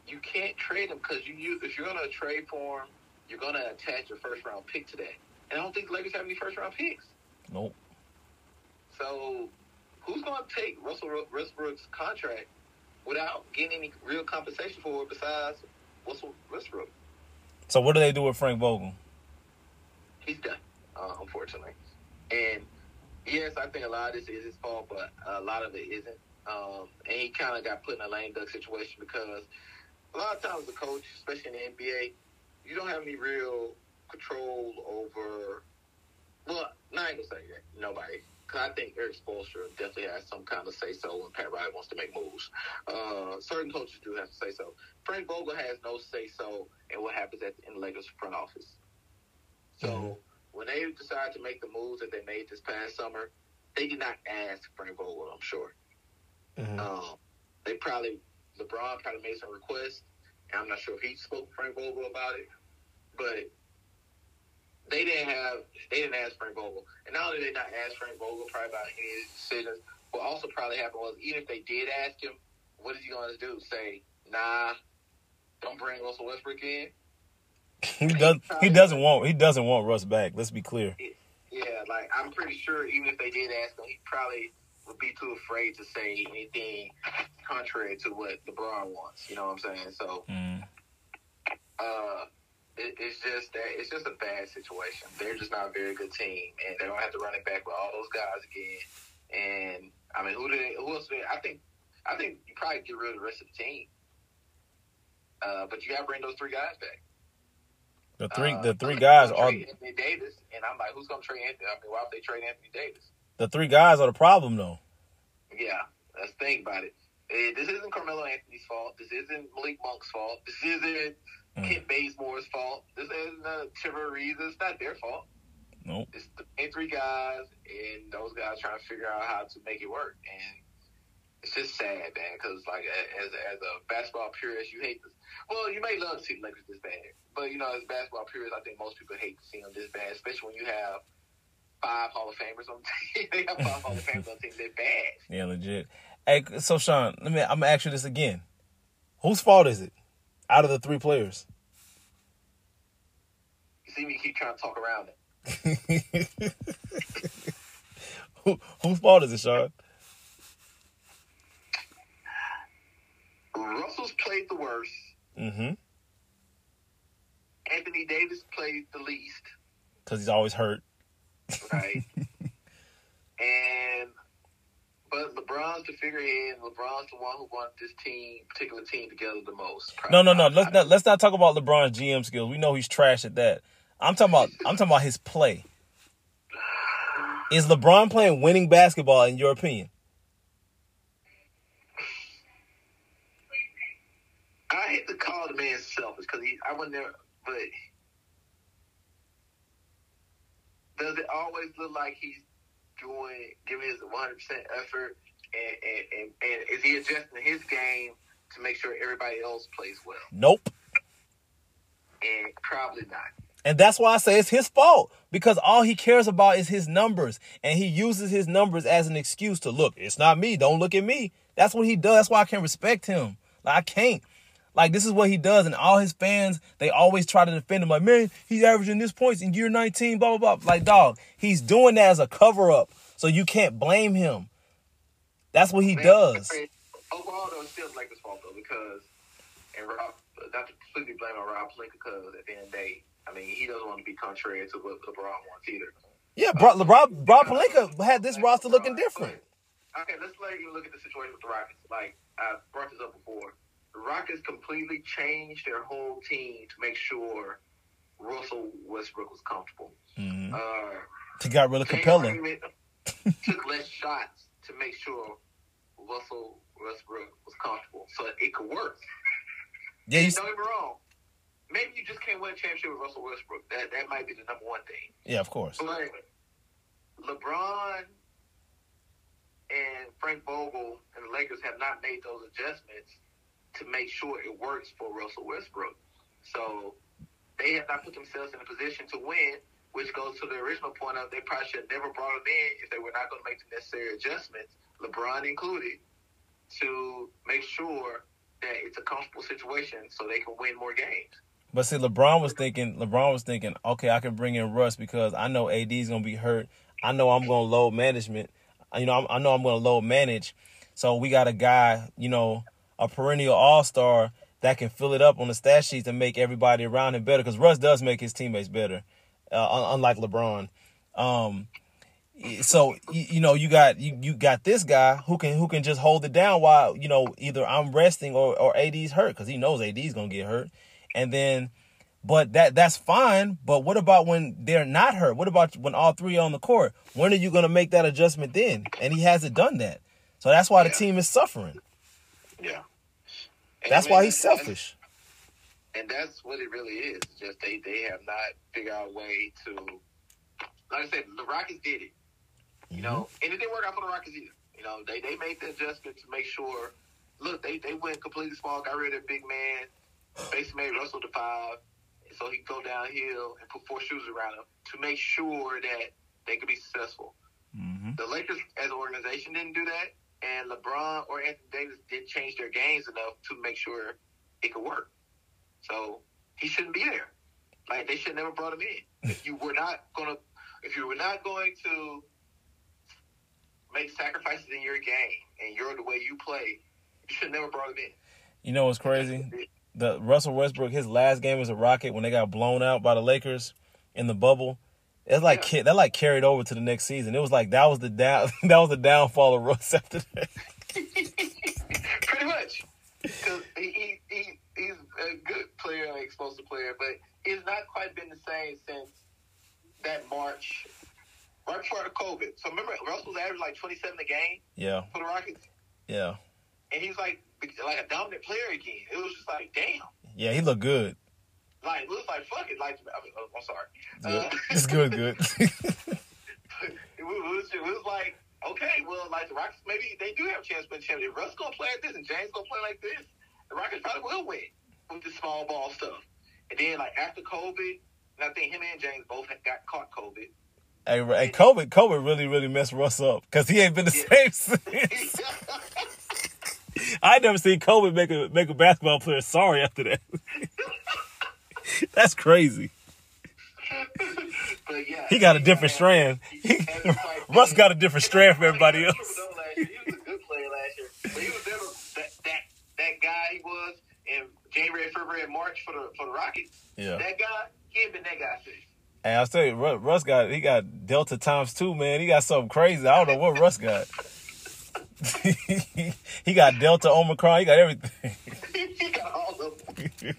[SPEAKER 2] you can't trade him because you, you if you're gonna trade for him, you're gonna attach a first round pick to that. And I don't think the Lakers have any first round picks.
[SPEAKER 1] Nope.
[SPEAKER 2] So who's going to take Russell Westbrook's contract without getting any real compensation for it besides Russell Westbrook?
[SPEAKER 1] So what do they do with Frank Vogel?
[SPEAKER 2] He's done, uh, unfortunately. And yes, I think a lot of this is his fault, but a lot of it isn't. Um, and he kind of got put in a lame duck situation because a lot of times the coach, especially in the NBA, you don't have any real control over. Well, not gonna say that nobody. I think Erik Spoelstra definitely has some kind of say so when Pat Riley wants to make moves. Uh, certain coaches do have to say so. Frank Vogel has no say so in what happens at the, in Lakers front office. So mm-hmm. when they decided to make the moves that they made this past summer, they did not ask Frank Vogel. I'm sure. Mm-hmm. Um, they probably LeBron probably made some requests, and I'm not sure if he spoke to Frank Vogel about it, but they didn't have they didn't ask Frank Vogel, and not only did they not ask Frank Vogel probably about any of his decisions, what also probably happened was even if they did ask him, what is he going to do? Say, nah, don't bring Russell Westbrook in.
[SPEAKER 1] he does. He doesn't want. He doesn't want Russ back. Let's be clear.
[SPEAKER 2] Yeah, like I'm pretty sure even if they did ask him, he probably would be too afraid to say anything contrary to what LeBron wants. You know what I'm saying? So, mm. uh, it, it's just that it's just a bad situation. They're just not a very good team, and they don't have to run it back with all those guys again. And I mean, who did who else? Did, I think I think you probably get rid of the rest of the team, uh, but you got to bring those three guys back.
[SPEAKER 1] The three, uh, the three guys are
[SPEAKER 2] Anthony Davis, and I'm like, who's going to trade Anthony? I mean, why would they trade Anthony Davis?
[SPEAKER 1] The three guys are the problem, though.
[SPEAKER 2] Yeah, let's think about it. Hey, This isn't Carmelo Anthony's fault. This isn't Malik Monk's fault. This isn't mm. Kent Bazemore's fault. This isn't uh, Trevor Reeves. It's not their fault.
[SPEAKER 1] Nope.
[SPEAKER 2] It's the main three guys, and those guys trying to figure out how to make it work. And it's just sad, man, because like as as a basketball purist, you hate this. Well, you may love to see the Lakers this bad, but you know, as basketball purists, I think most people hate to see them this bad, especially when you have five Hall of Famers on the team. they have five Hall of Famers on the team. They're bad.
[SPEAKER 1] Yeah, legit. Hey, so Sean, let me. I'm gonna ask you this again. Whose fault is it? Out of the three players?
[SPEAKER 2] You see me keep trying to talk around
[SPEAKER 1] it. Who, whose fault is it, Sean?
[SPEAKER 2] Russell's played the worst.
[SPEAKER 1] Mm-hmm.
[SPEAKER 2] Anthony Davis played the least.
[SPEAKER 1] Because he's always hurt.
[SPEAKER 2] Right. and but LeBron's the figurehead. LeBron's the one who brought this team, particular team, together the most.
[SPEAKER 1] No, no, no. Let's not let's not talk about LeBron's GM skills. We know he's trash at that. I'm talking about I'm talking about his play. Is LeBron playing winning basketball in your opinion?
[SPEAKER 2] I hate to call the man selfish because he I wasn't there, but does it always look like he's doing, giving his 100 percent effort, and, and, and, and is he adjusting his game to make sure everybody else plays well?
[SPEAKER 1] Nope.
[SPEAKER 2] And probably not.
[SPEAKER 1] And that's why I say it's his fault because all he cares about is his numbers, and he uses his numbers as an excuse to look. It's not me. Don't look at me. That's what he does. That's why I can respect him. Like I can't. Like this is what he does, and all his fans they always try to defend him. Like man, he's averaging this points in year 19. Blah blah blah. Like dog, he's doing that as a cover up, so you can't blame him. That's what he man, does.
[SPEAKER 2] Overall, though, it's still Lakers' fault though because and Rob, not to completely blame on Rob Pelinka because at the end of the day, I mean he doesn't want to be contrary to what LeBron wants either.
[SPEAKER 1] Yeah, bro, LeBron, Rob Pelinka had this roster looking different.
[SPEAKER 2] Okay, let's let you look at the situation with the Rockets. Like I brought this up before the Rockets completely changed their whole team to make sure Russell Westbrook was comfortable.
[SPEAKER 1] Mm-hmm. Uh, they got rid of Capela.
[SPEAKER 2] Took less shots to make sure Russell Westbrook was comfortable, so it could work.
[SPEAKER 1] Yeah,
[SPEAKER 2] Don't get me wrong. Maybe you just can't win a championship with Russell Westbrook. That that might be the number one thing.
[SPEAKER 1] yeah, of course.
[SPEAKER 2] But LeBron and Frank Vogel and the Lakers have not made those adjustments to make sure it works for Russell Westbrook. So they have not put themselves in a position to win, which goes to the original point of they probably should have never brought him in if they were not going to make the necessary adjustments, LeBron included, to make sure that it's a comfortable situation so they can win more games.
[SPEAKER 1] But see, LeBron was thinking. LeBron was thinking, okay, I can bring in Russ because I know AD is gonna be hurt. I know I'm gonna load management. You know, I'm, I know I'm gonna load manage. So we got a guy, you know, a perennial All Star that can fill it up on the stat sheets and make everybody around him better. Because Russ does make his teammates better, uh, unlike LeBron. Um, so you, you know you got you, you got this guy who can who can just hold it down while you know either I'm resting or or AD's hurt because he knows AD's gonna get hurt, and then but that that's fine. But what about when they're not hurt? What about when all three are on the court? When are you gonna make that adjustment then? And he hasn't done that, so that's why the team is suffering.
[SPEAKER 2] Yeah. And
[SPEAKER 1] That's
[SPEAKER 2] I mean,
[SPEAKER 1] why he's selfish.
[SPEAKER 2] And that's what it really is. Just they they have not figured out a way to, like I said, the Rockets did it. You know, and it didn't work out for the Rockets either. You know, they they made the adjustment to make sure. Look, they they went completely small, got rid of their big man, basically made Russell the five, so he could go downhill and put four shoes around him to make sure that they could be successful.
[SPEAKER 1] hmm
[SPEAKER 2] The Lakers as an organization didn't do that, and LeBron or Anthony Davis didn't change their games enough to make sure it could work. So he shouldn't be there. Like they should never brought him in. If you were not gonna, if you were not going to make sacrifices in your game and you're the way you play, you should never brought him in.
[SPEAKER 1] You know what's crazy? the Russell Westbrook, his last game was a Rocket when they got blown out by the Lakers in the bubble. It's like
[SPEAKER 2] Yeah.
[SPEAKER 1] that like carried over to the next season. It was like that was the down that was the downfall of Russ after that.
[SPEAKER 2] Pretty much, because he, he, he he's a good player, an explosive player, but it's not quite been the same since that March, right before the COVID. So remember, Russell averaged like 27 a game
[SPEAKER 1] Yeah,
[SPEAKER 2] for the Rockets,
[SPEAKER 1] yeah,
[SPEAKER 2] and he's like like a dominant player again. It was just like, damn.
[SPEAKER 1] yeah. He looked good.
[SPEAKER 2] Like, it was like, fuck it. Like, I mean, I'm sorry.
[SPEAKER 1] Yeah.
[SPEAKER 2] Uh,
[SPEAKER 1] It's good, good.
[SPEAKER 2] it, was, it, was, it was like, okay, well, like the Rockets, maybe they do have a chance to win the championship. If Russ gonna play like this and James gonna play like this, the Rockets probably will win with the small ball stuff. And then like after COVID, and I think him and James both had got caught COVID.
[SPEAKER 1] hey, hey, COVID, COVID really, really messed Russ up because he ain't been the
[SPEAKER 2] Yeah.
[SPEAKER 1] same since. I never seen COVID make a make a basketball player sorry after that. That's crazy.
[SPEAKER 2] but yeah,
[SPEAKER 1] He got a different strand. He, Russ got a different strand from everybody else.
[SPEAKER 2] He was a good player last year, but he was never that that that guy he was in January, February, March for the for the Rockets.
[SPEAKER 1] Yeah.
[SPEAKER 2] That guy, he ain't been that guy since.
[SPEAKER 1] Hey, I'll tell you, Russ got he got Delta times two, man. He got something crazy. I don't know what Russ got. he got Delta, Omicron. He got everything.
[SPEAKER 2] he got all of them.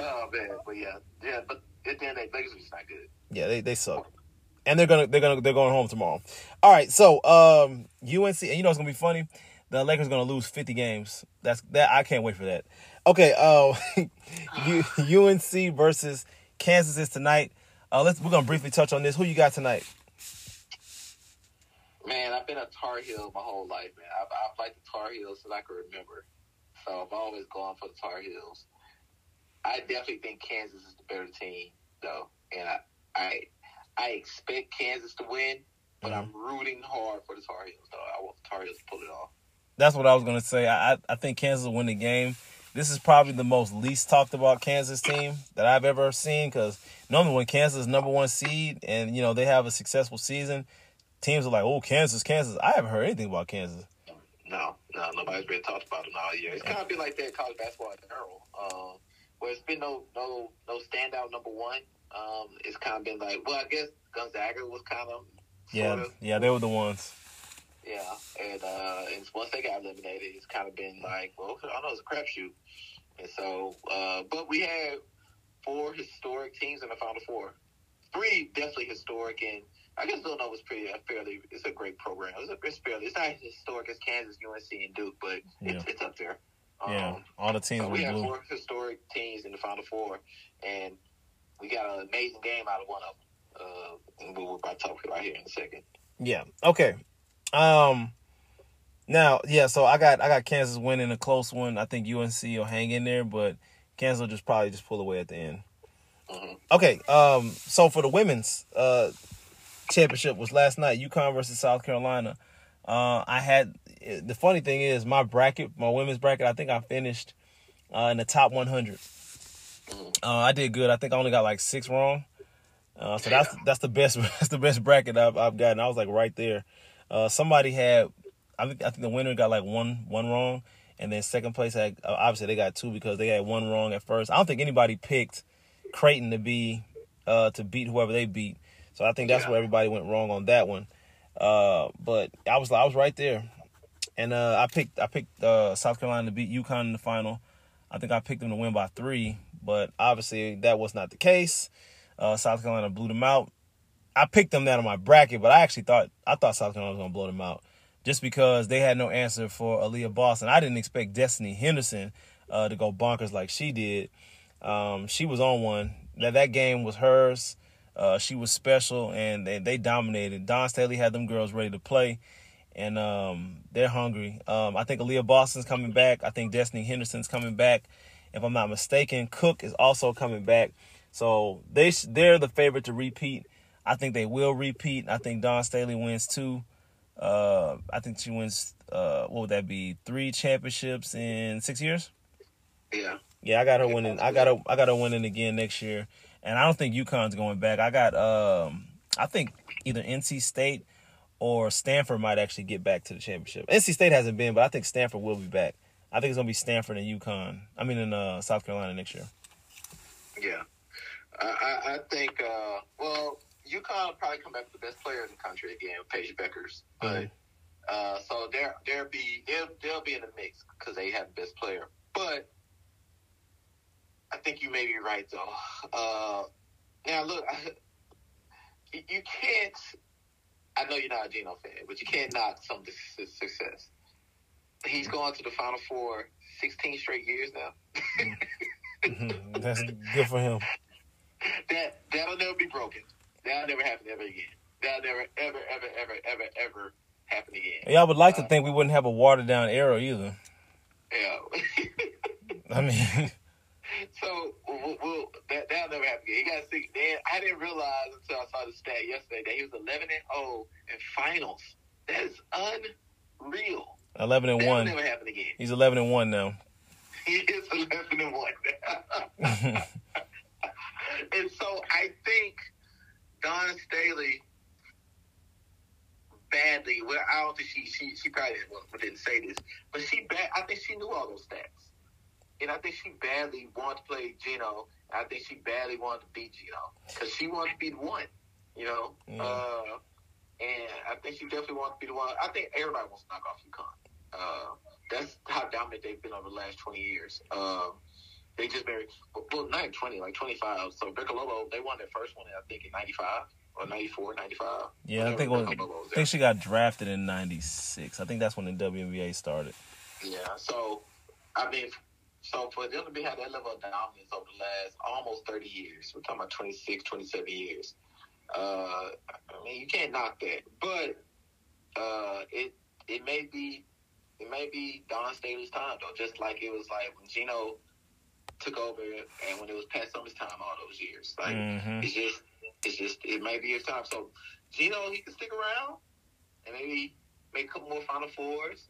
[SPEAKER 2] oh man, but yeah, yeah, but at the end of the day, Lakers not good.
[SPEAKER 1] Yeah, they, they suck. And they're gonna they're gonna they're going home tomorrow. All right, so um UNC and you know it's gonna be funny. The Lakers are gonna lose fifty games. That's that I can't wait for that. Okay, uh UNC versus Kansas is tonight. Uh let's we're gonna briefly touch on this. Who you got tonight?
[SPEAKER 2] Man, I've been a Tar Heel my whole life, man. I've, I've liked the Tar Heels since I can remember. So I've always gone for the Tar Heels. I definitely think Kansas is the better team, though, and I I, I expect Kansas to win, but I'm rooting hard for the Tar Heels, though. I want the Tar Heels to pull it off.
[SPEAKER 1] That's what I was gonna say. I I- think Kansas will win the game. This is probably the most least talked about Kansas team that I've ever seen because normally when Kansas is number one seed and you know they have a successful season, teams are like, "Oh, Kansas, Kansas." I haven't heard anything about Kansas.
[SPEAKER 2] No, no, nobody's been talked about them all year. It's kind of been like that in college basketball in general, um, where it's been no, no, no standout number one. Um, it's kind of been like, well, I guess Gonzaga was kind of,
[SPEAKER 1] Yeah,
[SPEAKER 2] of,
[SPEAKER 1] yeah, they were the ones.
[SPEAKER 2] Yeah, and uh, and once they got eliminated, it's kind of been like, well, I know it's a crapshoot, and so, uh, but we had four historic teams in the Final Four, three definitely historic, and I guess Villanova was pretty uh, fairly. It's a great program. It's, a, it's fairly. It's not as historic as Kansas, UNC, and Duke, but
[SPEAKER 1] Yeah.
[SPEAKER 2] it's, it's up there.
[SPEAKER 1] yeah,
[SPEAKER 2] Um,
[SPEAKER 1] all the teams
[SPEAKER 2] so we have
[SPEAKER 1] blue.
[SPEAKER 2] four historic teams in the Final Four, and we got an amazing game out of one of them. Uh, we'll about to talk about here in a second.
[SPEAKER 1] Yeah. Okay. Um. Now, yeah. So I got I got Kansas winning a close one. I think UNC will hang in there, but Kansas will just probably just pull away at the end.
[SPEAKER 2] hmm
[SPEAKER 1] Okay. Um. So for the women's uh championship was last night. UConn versus South Carolina. Uh, I had the funny thing is my bracket, my women's bracket. I think I finished uh, in the top 100.
[SPEAKER 2] Mhm.
[SPEAKER 1] Uh, I did good. I think I only got like six wrong. Uh, so that's that's the best that's the best bracket I've I've gotten. I was like right there. Uh, somebody had I think I think the winner got like one one wrong, and then second place had uh, obviously they got two because they had one wrong at first. I don't think anybody picked Creighton to be uh, to beat whoever they beat. So I think that's
[SPEAKER 2] Yeah.
[SPEAKER 1] where everybody went wrong on that one. Uh, but I was I was right there, and uh, I picked I picked uh, South Carolina to beat UConn in the final. I think I picked them to win by three, but obviously that was not the case. Uh, South Carolina blew them out. I picked them down on my bracket, but I actually thought I thought South Carolina was gonna blow them out just because they had no answer for Aaliyah Boston. I didn't expect Destanni Henderson uh, to go bonkers like she did. Um, she was on one. That that game was hers. Uh, she was special, and they, they dominated. Dawn Staley had them girls ready to play, and um, they're hungry. Um, I think Aaliyah Boston's coming back. I think Destanni Henderson's coming back. If I'm not mistaken, Cooke is also coming back. So they they're the favorite to repeat. I think they will repeat. I think Dawn Staley wins two. Uh, I think she wins. Uh, what would that be? Three championships in six years.
[SPEAKER 2] Yeah.
[SPEAKER 1] Yeah, I got her winning. I got her. I got her winning again next year, and I don't think UConn's going back. I got. Um, I think either NC State or Stanford might actually get back to the championship. NC State hasn't been, but I think Stanford will be back. I think it's gonna be Stanford and UConn. I mean, in uh, South Carolina next year.
[SPEAKER 2] Yeah. I, I, I think, uh, well, UConn probably come back with the best player in the country again, Paige Bueckers. But,
[SPEAKER 1] Mhm.
[SPEAKER 2] uh, so they're, they'll be, they'll, they'll be in the mix because they have the best player. But I think you may be right, though. Uh, now, look, I, you can't, I know you're not a Geno fan, but you can't knock some success. He's gone to the Final Four 16 straight years now.
[SPEAKER 1] Mhm. That's good for him.
[SPEAKER 2] that that'll never be broken. That'll never happen ever again. That'll never ever ever ever ever ever happen again.
[SPEAKER 1] Yeah, I would like to uh, think we wouldn't have a watered down era either.
[SPEAKER 2] Yeah.
[SPEAKER 1] I mean,
[SPEAKER 2] so we'll, we'll, that that'll never happen again. You got to see. Dan, I didn't realize until I saw the stat yesterday that he was 11 and 0 in finals. That is unreal.
[SPEAKER 1] eleven and
[SPEAKER 2] That'll
[SPEAKER 1] one.
[SPEAKER 2] never happen again.
[SPEAKER 1] He's eleven and one now.
[SPEAKER 2] He is 11 and 1. and so I think Dawn Staley badly. Well, I don't think she she she probably didn't, say this, but she bad. I think she knew all those stats, and I think she badly wanted to play Geno. I think she badly wanted to beat Geno because she wanted to be the one. You know,
[SPEAKER 1] Mm.
[SPEAKER 2] uh, and I think she definitely wants to be the one. I think everybody wants to knock off UConn. Uh, that's how dominant they've been over the last twenty years. Um, they just married, well, not 20, like 25. So Becca Lobo, they won their first one, I think, in 95 or 94, 95.
[SPEAKER 1] Yeah, I think, was,
[SPEAKER 2] was
[SPEAKER 1] I think she got drafted in '96. I think that's when the WNBA started.
[SPEAKER 2] Yeah, so, I mean, so for them to be have that level of dominance over the last almost 30 years, we're talking about 26, 27 years, uh, I mean, you can't knock that. But uh, it it may be it may be Dawn Staley's time, though, just like it was like when Geno took over and when it was Pat Summers' time all those years. Like,
[SPEAKER 1] hmm
[SPEAKER 2] it's just, it's just, it may be his time. So, Geno, he can stick around and maybe make a couple more Final Fours,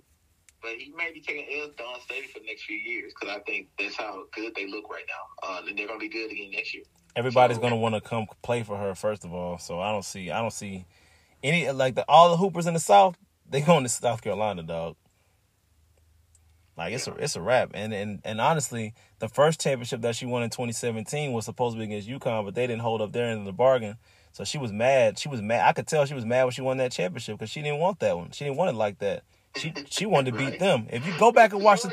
[SPEAKER 2] but he may be taking L's Dawn Staley for the next few years because I think that's how good they look right now. Uh, and they're gonna be good again next year.
[SPEAKER 1] Everybody's
[SPEAKER 2] So-
[SPEAKER 1] gonna want to come play for her first of all. So I don't see, I don't see any like the all the hoopers in the South. They going to South Carolina, dog. Like it's a it's a wrap. And and and honestly, the first championship that she won in 2017 was supposed to be against UConn, but they didn't hold up their end of the bargain. So she was mad. She was mad. I could tell she was mad when she won that championship because she didn't want that one. She didn't want it like that. She she wanted to beat
[SPEAKER 2] Right.
[SPEAKER 1] them. If you go back and watch the.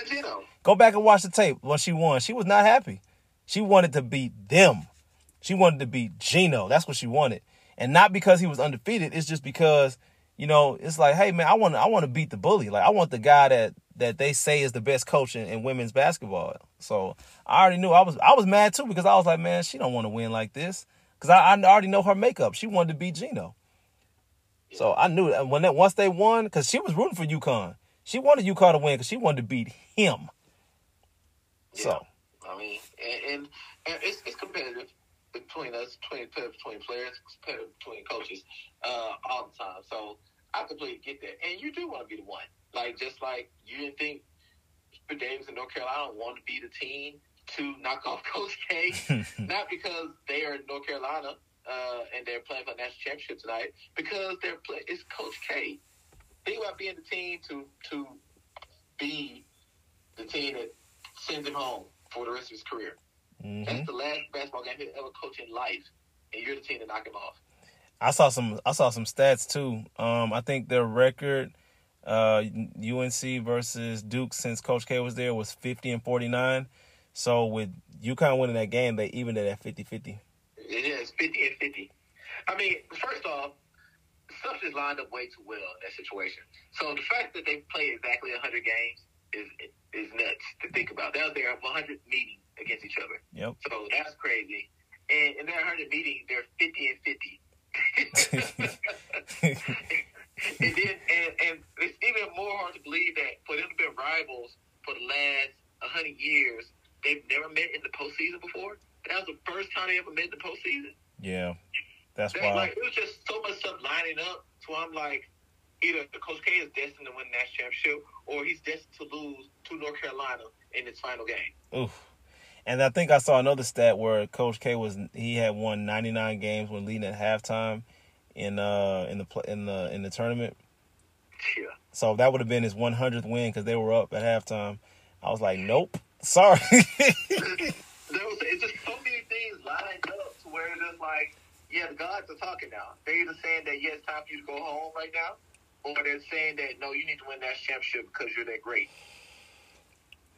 [SPEAKER 1] Go back and watch the tape when she won. She was not happy. She wanted to beat them. She wanted to beat Geno. That's what she wanted. And not because he was undefeated, it's just because, you know, it's like, hey man, I want to I want to beat the bully. Like I want the guy that that they say is the best coach in, in women's basketball. So I already knew I was I was mad too because I was like, man, she don't want to win like this. Cause I, I already know her makeup. She wanted to beat Geno. So I knew that when that once they won, because she was rooting for UConn. She wanted UConn to win because she wanted to beat him. So
[SPEAKER 2] I mean, and, and, and it's, it's competitive between us, between between players, between coaches, uh, all the time. So I completely get that, and you do want to be the one. Like just like you didn't think for Davis in North Carolina wanted to be the team to knock off Coach K, not because they are in North Carolina uh, and they're playing for the national championship tonight, because they're play, it's Coach K. Think about being the team to to be the team that sends him home for the rest of his career. Mm-hmm. That's the last basketball game he'll ever coach in life, and you're the team to knock him off.
[SPEAKER 1] I saw some. I saw some stats too. Um, I think their record, uh, UNC versus Duke since Coach K was there was fifty and forty nine. So with UConn winning that game, they evened it at 50-50.
[SPEAKER 2] It is 50 and 50. I mean, first off, stuff is lined up way too well in that situation. So the fact that they played exactly 100 games is is nuts to think about. That was their 100 meeting against each other.
[SPEAKER 1] Yep.
[SPEAKER 2] So that's crazy. And in their 100 meeting, they're 50 and 50. and then, and, and it's even more hard to believe that for them to be rivals for the last 100 years, they've never met in the postseason before. That was the first time they ever met in the postseason.
[SPEAKER 1] Yeah, that's
[SPEAKER 2] that,
[SPEAKER 1] why.
[SPEAKER 2] Like, it was just so much stuff lining up. So I'm like, either Coach K is destined to win the national championship, or he's destined to lose to North Carolina in its final game.
[SPEAKER 1] Oof. And I think I saw another stat where Coach K was he had won 99 games when leading at halftime in uh in the in the in the tournament.
[SPEAKER 2] Yeah.
[SPEAKER 1] So that would have been his 100th win because they were up at halftime. I was like, nope. Sorry.
[SPEAKER 2] there was it's just so many things lined up to where it's just like, yeah, the gods are talking now. They're either saying that yeah, it's time for you to go home right now, or they're saying that no, you need to win that championship because you're that great.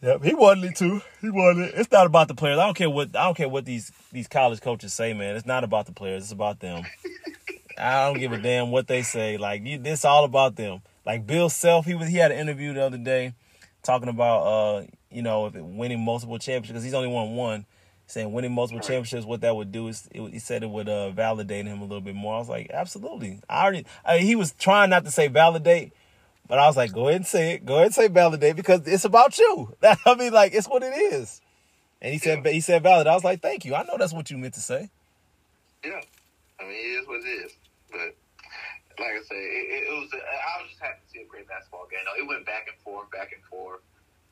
[SPEAKER 1] Yep, he wanted it too. He wanted it. It's not about the players. I don't care what I don't care what these these college coaches say, man. It's not about the players. It's about them. I don't give a damn what they say. Like you, this all about them. Like Bill Self, he was he had an interview the other day talking about uh you know, winning multiple championships because he's only won one. Saying winning multiple championships, what that would do is, it, he said it would uh, validate him a little bit more. I was like, absolutely. I already. I, he was trying not to say validate, but I was like, go ahead and say it. Go ahead and say validate because it's about you. I mean, like it's what it is. And he said, he said valid. I was like, thank you. I know that's what you meant to say.
[SPEAKER 2] Yeah, I mean, it is what it is. But like I said, it, it was. I was just happy to see a great basketball game. No, It went back and forth, back and forth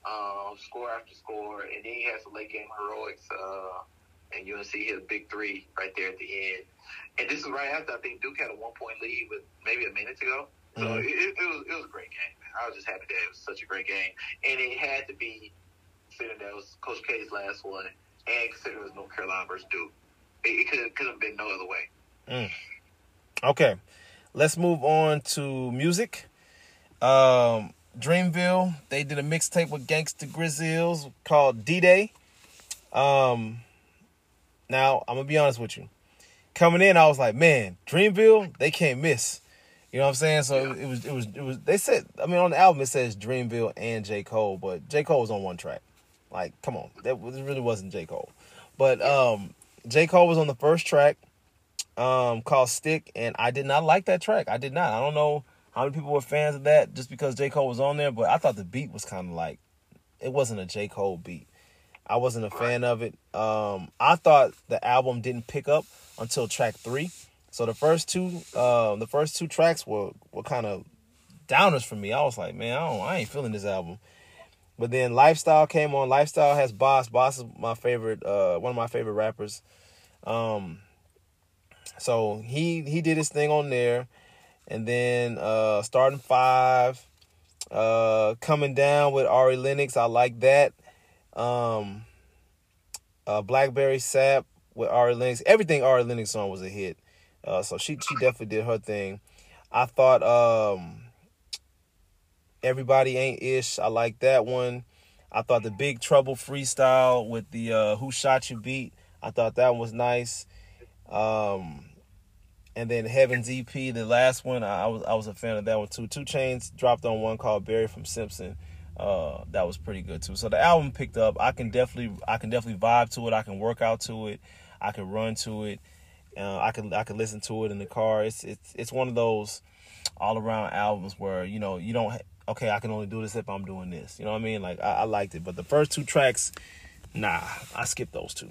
[SPEAKER 2] um, score after score, and then he had some late game heroics, uh, and UNC hit a big three right there at the end. And this is right after I think Duke had a one point lead with maybe a minute to go. So mm-hmm. it, it, was it was a great game. Man. I was just happy that it was such a great game, and it had to be considering that was Coach K's last one, and considering it was North Carolina versus Duke. It, it could have been no other way.
[SPEAKER 1] Mm. Okay, let's move on to music. Um, Dreamville. They did a mixtape with Gangsta Grillz called D Day. Um, now I'm gonna be honest with you. Coming in, I was like, man, Dreamville, they can't miss. You know what I'm saying? So it was, it was, it was. They said, I mean, on the album it says Dreamville and J Cole, but J Cole was on one track. Like, come on, that really wasn't J Cole. But um, J Cole was on the first track, um, called Stick, and I did not like that track. I did not. I don't know how many people were fans of that just because J. Cole was on there, but I thought the beat was kind of like it wasn't a J. Cole beat. I wasn't a fan of it. Um, I thought the album didn't pick up until track three. So the first two, uh, the first two tracks were were kind of downers for me. I was like, man, I don't, I ain't feeling this album. But then Lifestyle came on. Lifestyle has Bas. Bas is my favorite, uh, one of my favorite rappers. Um, so he he did his thing on there and then uh, starting five, uh, coming down with Ari Lennox. I like that. Um, uh, Blackberry Sap with Ari Lennox. Everything Ari Lennox on was a hit. Uh, so she she definitely did her thing. I thought um, everybody ain't ish. I like that one. I thought the Big Trouble freestyle with the uh, Who Shot You beat. I thought that one was nice. Um, and then Heaven's EP, the last one, I, I was I was a fan of that one too. 2 Chainz dropped on one called Barry from Simpson. Uh, that was pretty good too. So the album picked up. I can definitely I can definitely vibe to it. I can work out to it. I can run to it. Uh, I can I can listen to it in the car. It's it's it's one of those all around albums where you know you don't okay I can only do this if I'm doing this. You know what I mean? Like I, I liked it, but the first two tracks, nah, I skipped those two.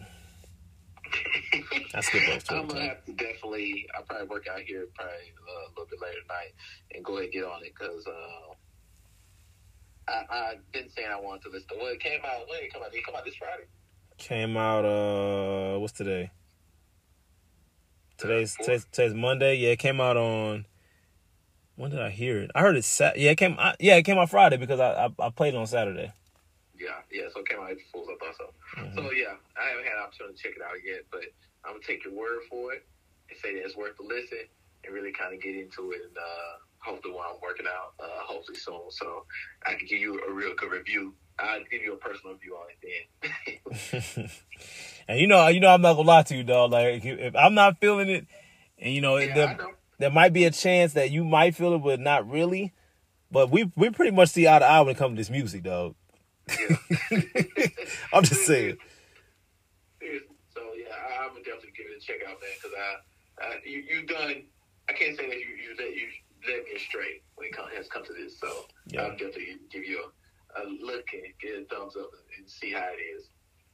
[SPEAKER 1] I skipped those two.
[SPEAKER 2] I'm gonna have to definitely. I'll probably work out here probably uh, a little bit later tonight and go ahead and get on it because uh, I I been saying I wanted to listen. Well, it came out when it come out. Did it come out this Friday?
[SPEAKER 1] Came out uh what's today? Today's today's, today's Monday. Yeah, it came out on. When did I hear it? I heard it. Sat. Yeah, it came. I, yeah, it came out Friday because I, I I played it on Saturday.
[SPEAKER 2] Yeah, yeah. So it came out April Fools. I thought so.
[SPEAKER 1] Mhm.
[SPEAKER 2] So yeah, I haven't had an opportunity to check it out yet, but I'm gonna take your word for it and say that it's worth the listen and really kind of get into it and uh, hopefully while I'm working out, uh, hopefully soon, so I can give you a real good review. I'll give you a personal view on it then.
[SPEAKER 1] and you know, you know, I'm not gonna lie to you, dog. Like if, if I'm not feeling it, and you know,
[SPEAKER 2] yeah,
[SPEAKER 1] there,
[SPEAKER 2] know.
[SPEAKER 1] there might be a chance that you might feel it, but not really. But we we pretty much see eye to eye when it comes to this music, dog.
[SPEAKER 2] Yeah.
[SPEAKER 1] I'm just saying.
[SPEAKER 2] So yeah, I, I'm gonna definitely give it a check out, man, because I, I you you done. I can't say that you you let you let me straight when it come, has come to this. So
[SPEAKER 1] Yeah.
[SPEAKER 2] I'll definitely give you a, a look and get a thumbs up and, see how it is.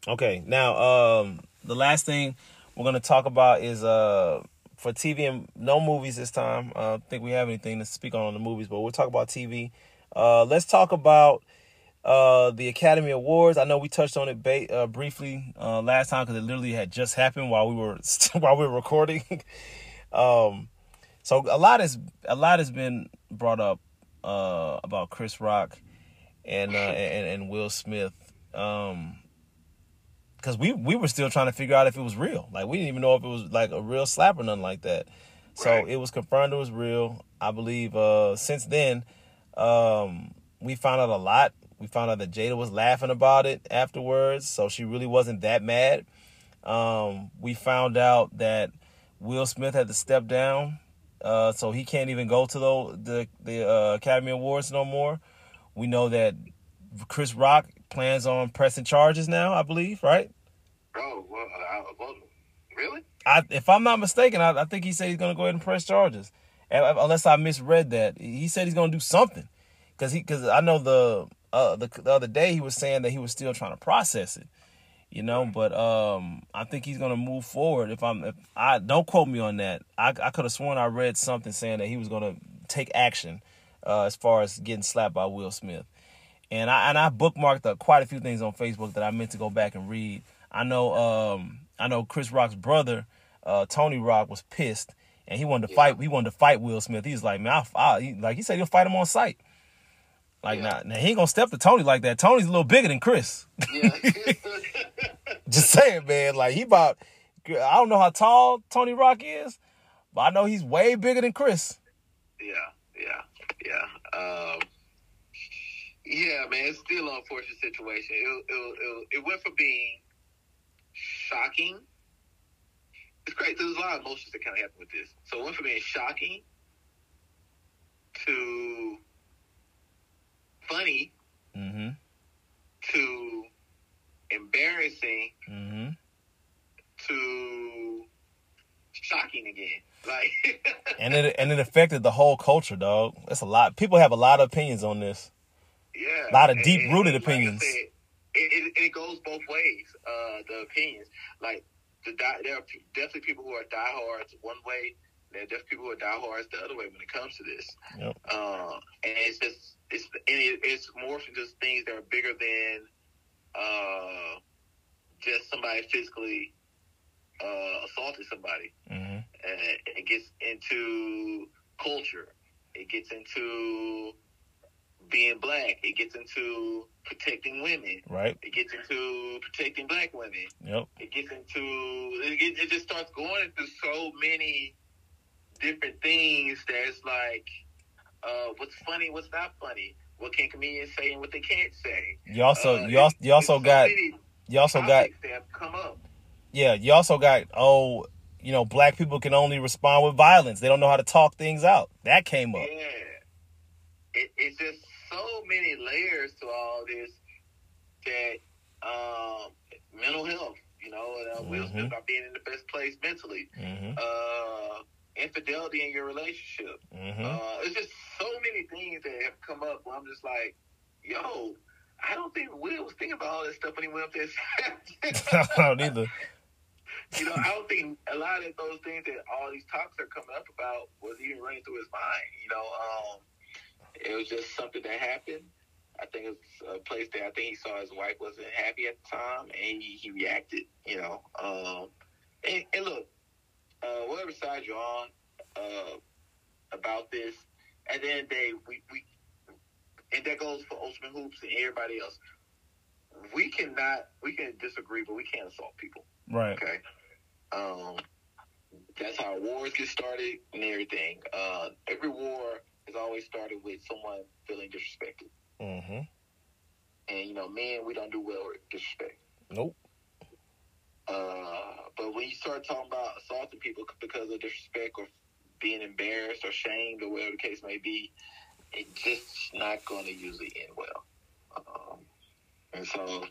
[SPEAKER 1] Okay, now um, the last thing we're gonna talk about is uh for TV and no movies this time. Uh, I don't think we have anything to speak on on the movies, but we'll talk about TV. Uh, let's talk about uh the Academy Awards. I know we touched on it ba- uh, briefly uh, last time because it literally had just happened while we were while we were recording. um, so a lot has a lot has been brought up uh about Chris Rock and uh, and, and Will Smith. Um, because we we were still trying to figure out if it was real. Like we didn't even know if it was like a real slap or nothing like that. So
[SPEAKER 2] Right.
[SPEAKER 1] it was confirmed it was real. I believe uh since then, um, we found out a lot. We found out that Jada was laughing about it afterwards, so she really wasn't that mad. Um, we found out that Will Smith had to step down, uh, so he can't even go to the the, the uh, Academy Awards no more. We know that Chris Rock plans on pressing charges now. I believe, right?
[SPEAKER 2] Oh well, uh, well really?
[SPEAKER 1] I, if I'm not mistaken, I, I think he said he's going to go ahead and press charges, uh, unless I misread that. He said he's going to do something, because he because I know the uh the, the other day he was saying that he was still trying to process it, you know. But um, I think he's going to move forward. If I'm, if I don't quote me on that. I I could have sworn I read something saying that he was going to take action, uh, as far as getting slapped by Will Smith. And I and I bookmarked uh, quite a few things on Facebook that I meant to go back and read. I know um I know Chris Rock's brother, uh, Tony Rock, was pissed and he wanted to
[SPEAKER 2] Yeah.
[SPEAKER 1] fight. He wanted to fight Will Smith. He was like, man, I, I he, like he said he'll fight him on sight. Like
[SPEAKER 2] Yeah.
[SPEAKER 1] now, now he ain't gonna step to Tony like that. Tony's a little bigger than Chris.
[SPEAKER 2] Yeah.
[SPEAKER 1] Just saying, man. Like he about I don't know how tall Tony Rock is, but I know he's way bigger than Chris.
[SPEAKER 2] yeah, yeah, yeah. Um, yeah, man, it's still an unfortunate situation. It, it, it, it went from being shocking. It's great. There's a lot of emotions that kind of happen with this. So it went from being shocking to funny
[SPEAKER 1] Mm-hmm.
[SPEAKER 2] to embarrassing
[SPEAKER 1] Mm-hmm.
[SPEAKER 2] to shocking again. Like,
[SPEAKER 1] And it and it affected the whole culture, dog. That's a lot. People have a lot of opinions on this.
[SPEAKER 2] Yeah,
[SPEAKER 1] A lot of deep-rooted
[SPEAKER 2] and like
[SPEAKER 1] opinions.
[SPEAKER 2] said, it, it, it goes both ways. Uh, the opinions, like the die, there are definitely people who are diehards one way. There are definitely people who are diehards the other way when it comes to this.
[SPEAKER 1] Yep.
[SPEAKER 2] Uh, and it's just it's and it, it's more from just things that are bigger than uh, just somebody physically uh, assaulted somebody it gets into culture. It gets into being black. It gets into protecting women.
[SPEAKER 1] Right.
[SPEAKER 2] It gets into protecting black women.
[SPEAKER 1] Yep.
[SPEAKER 2] It gets into it, it just starts going into so many different things that it's like, uh, what's funny, what's not funny, what can comedians say and what they can't say.
[SPEAKER 1] You also
[SPEAKER 2] Uh,
[SPEAKER 1] you also you also got
[SPEAKER 2] many
[SPEAKER 1] you also got
[SPEAKER 2] topics that have come up.
[SPEAKER 1] yeah you also got oh you know, black people can only respond with violence. They don't know how to talk things out. That came up.
[SPEAKER 2] Yeah. It, it's just so many layers to all this that um, mental health, you know, uh, Will
[SPEAKER 1] Mhm.
[SPEAKER 2] Smith not being in the best place mentally,
[SPEAKER 1] hmm
[SPEAKER 2] uh, infidelity in your relationship.
[SPEAKER 1] hmm
[SPEAKER 2] Uh, it's just so many things that have come up where I'm just like, yo, I don't think Will was thinking about all this stuff when he went up there.
[SPEAKER 1] I don't either.
[SPEAKER 2] You know, I don't think a lot of those things that all these talks are coming up about was even running through his mind. You know, um, it was just something that happened. I think it's a place that I think he saw his wife wasn't happy at the time, and he, he reacted. You know, um, and, and look, uh, whatever side you're on uh, about this, at the end of the day, we, we and that goes for Ultimate Hoops and everybody else. We cannot, we can disagree, but we can't assault people.
[SPEAKER 1] Right.
[SPEAKER 2] Okay. Um, that's how wars get started and everything. Uh, every war has always started with someone feeling disrespected.
[SPEAKER 1] Mm-hmm.
[SPEAKER 2] And, you know, men, we don't do well with disrespect.
[SPEAKER 1] Nope.
[SPEAKER 2] Uh, but when you start talking about assaulting people because of disrespect or being embarrassed or shamed or whatever the case may be, it's just not going to usually end well. Um, and so,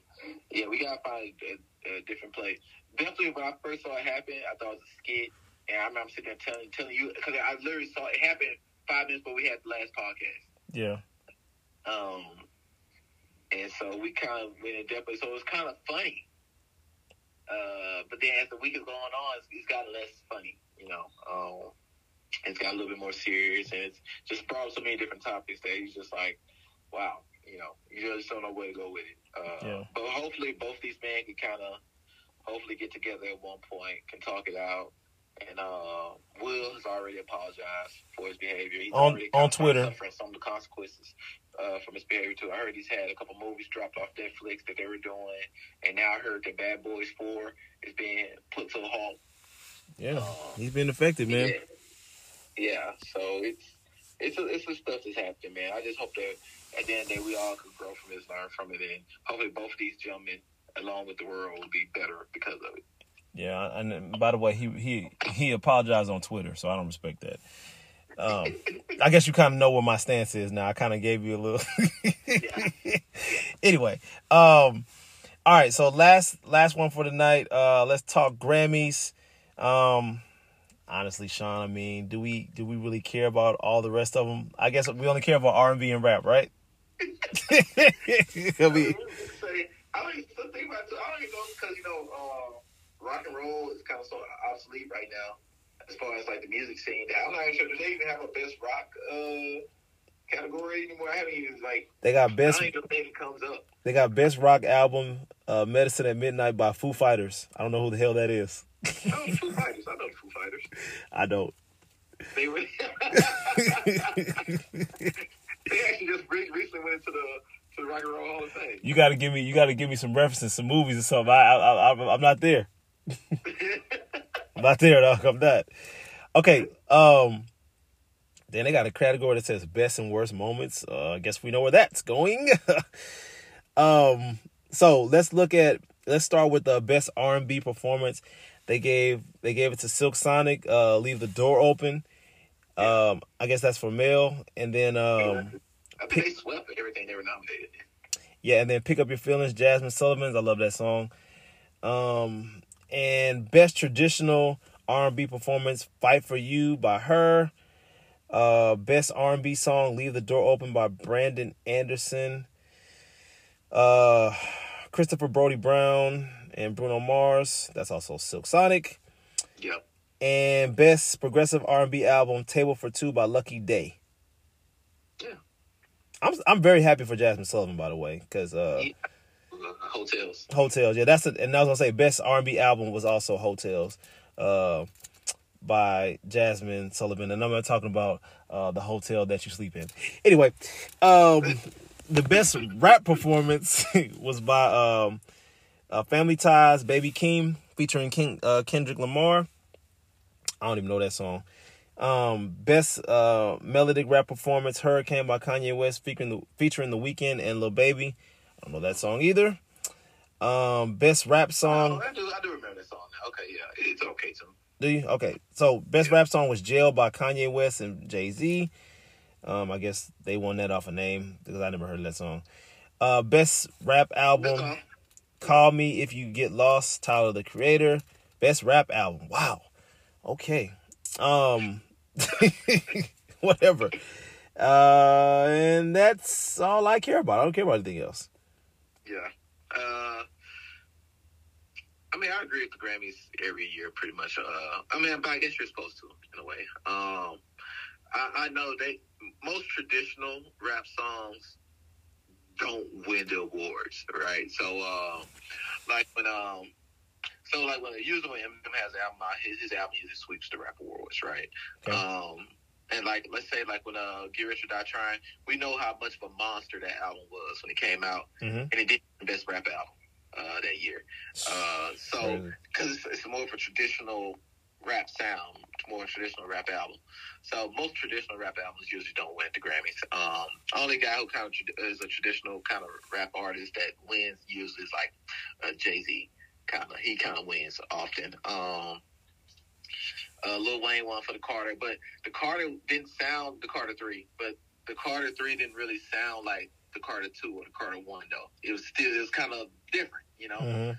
[SPEAKER 2] yeah, we got to find a, a different place. Definitely, when I first saw it happen, I thought it was a skit. And I remember sitting there telling, telling you, because I literally saw it happen five minutes before we had the last podcast.
[SPEAKER 1] Yeah.
[SPEAKER 2] Um, and so we kind of went in depth. So it was kind of funny. Uh, but then as the week is going on, it's, it's gotten less funny, you know. Um, it's got a little bit more serious, and it's just brought up so many different topics that he's just like, wow, you know, you just don't know where to go with it. Uh,
[SPEAKER 1] Yeah.
[SPEAKER 2] But hopefully, both these men can kind of hopefully get together at one point, can talk it out. And uh, Will has already apologized for his behavior. He's
[SPEAKER 1] On-
[SPEAKER 2] already
[SPEAKER 1] on Twitter.
[SPEAKER 2] suffering some of the consequences uh, from his behavior too. I heard he's had a couple movies dropped off Netflix that they were doing, and now I heard that Bad Boys Four is being put to a halt.
[SPEAKER 1] Yeah. He's been affected, man.
[SPEAKER 2] Yeah, yeah. So it's it's a, it's the stuff that's happening, man. I just hope that at the end of the day we all could grow from this, learn from it, and hopefully both of these gentlemen, along with the world, will be better because of it.
[SPEAKER 1] Yeah, and by the way, he he he apologized on Twitter, so I don't respect that. Um, I guess you kind of know where my stance is now. I kind of gave you a little. anyway, um, all right. So last last one for tonight. Uh, let's talk Grammys. Um, honestly, Sean, I mean, do we do we really care about all the rest of them? I guess we only care about R and B and rap, right? I mean,
[SPEAKER 2] I don't even think about it. I don't even know because you know, uh, rock and roll is kind of so obsolete right now as far as like the music scene. I'm not even sure. Do they even have a best rock uh, category anymore? I haven't even like.
[SPEAKER 1] they got
[SPEAKER 2] I
[SPEAKER 1] best
[SPEAKER 2] don't even think it comes up.
[SPEAKER 1] They got best rock album, uh, "Medicine at Midnight" by Foo Fighters. I don't know who the hell that is.
[SPEAKER 2] Oh, Foo Fighters. I know Foo Fighters.
[SPEAKER 1] I don't.
[SPEAKER 2] They were. they actually just re- recently went into the to the Rock and Roll Hall of Fame.
[SPEAKER 1] You got to give me. You got to give me some references, some movies or something. I, I, I, I'm not there. I'm not there, dog. I'm not. Okay. Um. Then they got a category that says best and worst moments. Uh, I guess we know where that's going. um. So let's look at. Let's start with the best R&B performance. They gave they gave it to Silk Sonic. Uh, Leave the door open. Um, I guess that's for male, and then um,
[SPEAKER 2] I think they swept everything they were nominated.
[SPEAKER 1] Yeah, and then pick up your feelings, Jazmine Sullivan's. I love that song. Um, and best traditional R and B performance, "Fight for You" by her. Uh, best R and B song, "Leave the Door Open" by Brandon Anderson. Uh, Christopher Brody Brown and Bruno Mars. That's also Silk Sonic.
[SPEAKER 2] Yep.
[SPEAKER 1] And best progressive R and B album, "Table for Two by Lucky Daye.
[SPEAKER 2] Yeah.
[SPEAKER 1] I'm I'm very happy for Jazmine Sullivan, by the way, because uh.
[SPEAKER 2] Yeah. Heaux Tales.
[SPEAKER 1] Hotels, yeah, that's it. And I was gonna say best R and B album was also Heaux Tales, uh, by Jazmine Sullivan, and I'm not talking about uh the hotel that you sleep in. Anyway, um, the best rap performance was by um, uh, Family Ties, Baby Keem, featuring King uh, Kendrick Lamar. I don't even know that song. Um, best uh melodic rap performance, Hurricane by Kanye West, featuring the featuring the Weeknd and Lil Baby. I don't know that song either. Um, best rap
[SPEAKER 2] Oh,
[SPEAKER 1] song.
[SPEAKER 2] I do. I do remember that song. Now. Okay, yeah, it's okay too.
[SPEAKER 1] Do you? Okay. So best rap song was "Jail" by Kanye West and Jay Z. Um, I guess they won that off a name because I never heard of that song. Uh, best rap album, "Call Me If You Get Lost," Tyler the Creator. Best rap album. Wow. Okay. Um, whatever. Uh, and that's all I care about. I don't care about anything else.
[SPEAKER 2] Yeah. Uh, I mean, I agree with the Grammys every year, pretty much. Uh, I mean, but I guess you're supposed to, in a way. Um, I, I know they most traditional rap songs don't win the awards, right? So, uh, like when um, so like when usually when Eminem has an album, his, his album usually sweeps the rap awards, right?
[SPEAKER 1] Okay.
[SPEAKER 2] Um, and like let's say like when uh Get Rich or Die Trying, we know how much of a monster that album was when it came out,
[SPEAKER 1] Mhm.
[SPEAKER 2] and it did the best rap album uh, that year. Uh, so because it's, it's more of a traditional rap sound, more traditional rap album. So most traditional rap albums usually don't win the Grammys. Um, only guy who kind of is a traditional kind of rap artist that wins usually is like uh, Jay Z. Kind of, he kind of wins often. Um, uh, Lil Wayne won for the Carter, but the Carter didn't sound the Carter three, but the Carter three didn't really sound like the Carter two or the Carter one though. It was still it was kind of different, you know.
[SPEAKER 1] Mhm.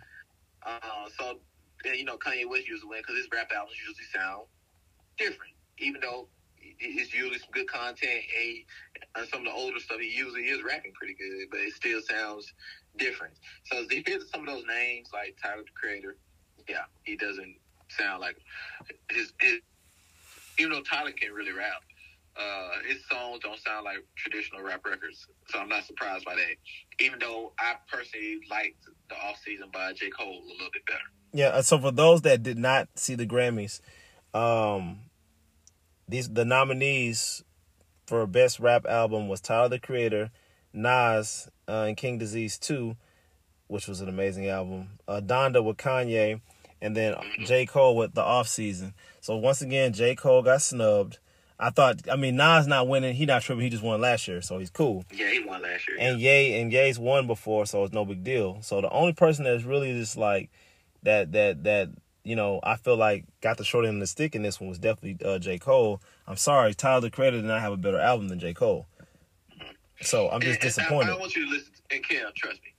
[SPEAKER 2] Uh, so, and, you know, Kanye West usually win because his rap albums usually sound different, even though it's usually some good content. And he, and some of the older stuff, he usually is rapping pretty good, but it still sounds different. So, if some of those names, like Tyler the Creator, yeah, he doesn't sound like his, his even though Tyler can really rap. Uh, his songs don't sound like traditional rap records, so I'm not surprised by that. Even though I personally liked the off season by J Cole a little bit better.
[SPEAKER 1] Yeah, so for those that did not see the Grammys, um these the nominees for best rap album was Tyler the Creator, Nas, uh, and King Disease 2, which was an amazing album. Uh, Donda with Kanye, and then J. Cole with the off season. So once again, J. Cole got snubbed. I thought I mean Nas not winning, he not tripping, he just won last year, so he's cool.
[SPEAKER 2] Yeah, he won last year.
[SPEAKER 1] And Ye and Ye's won before, so it's no big deal. So the only person that's really just like that that that you know I feel like got the short end of the stick in this one was definitely uh, J Cole. I'm sorry, Tyler the Creator did not have a better album than J Cole. So I'm just
[SPEAKER 2] And- and I-
[SPEAKER 1] disappointed.
[SPEAKER 2] I, want you to listen, to, and Kim, trust me.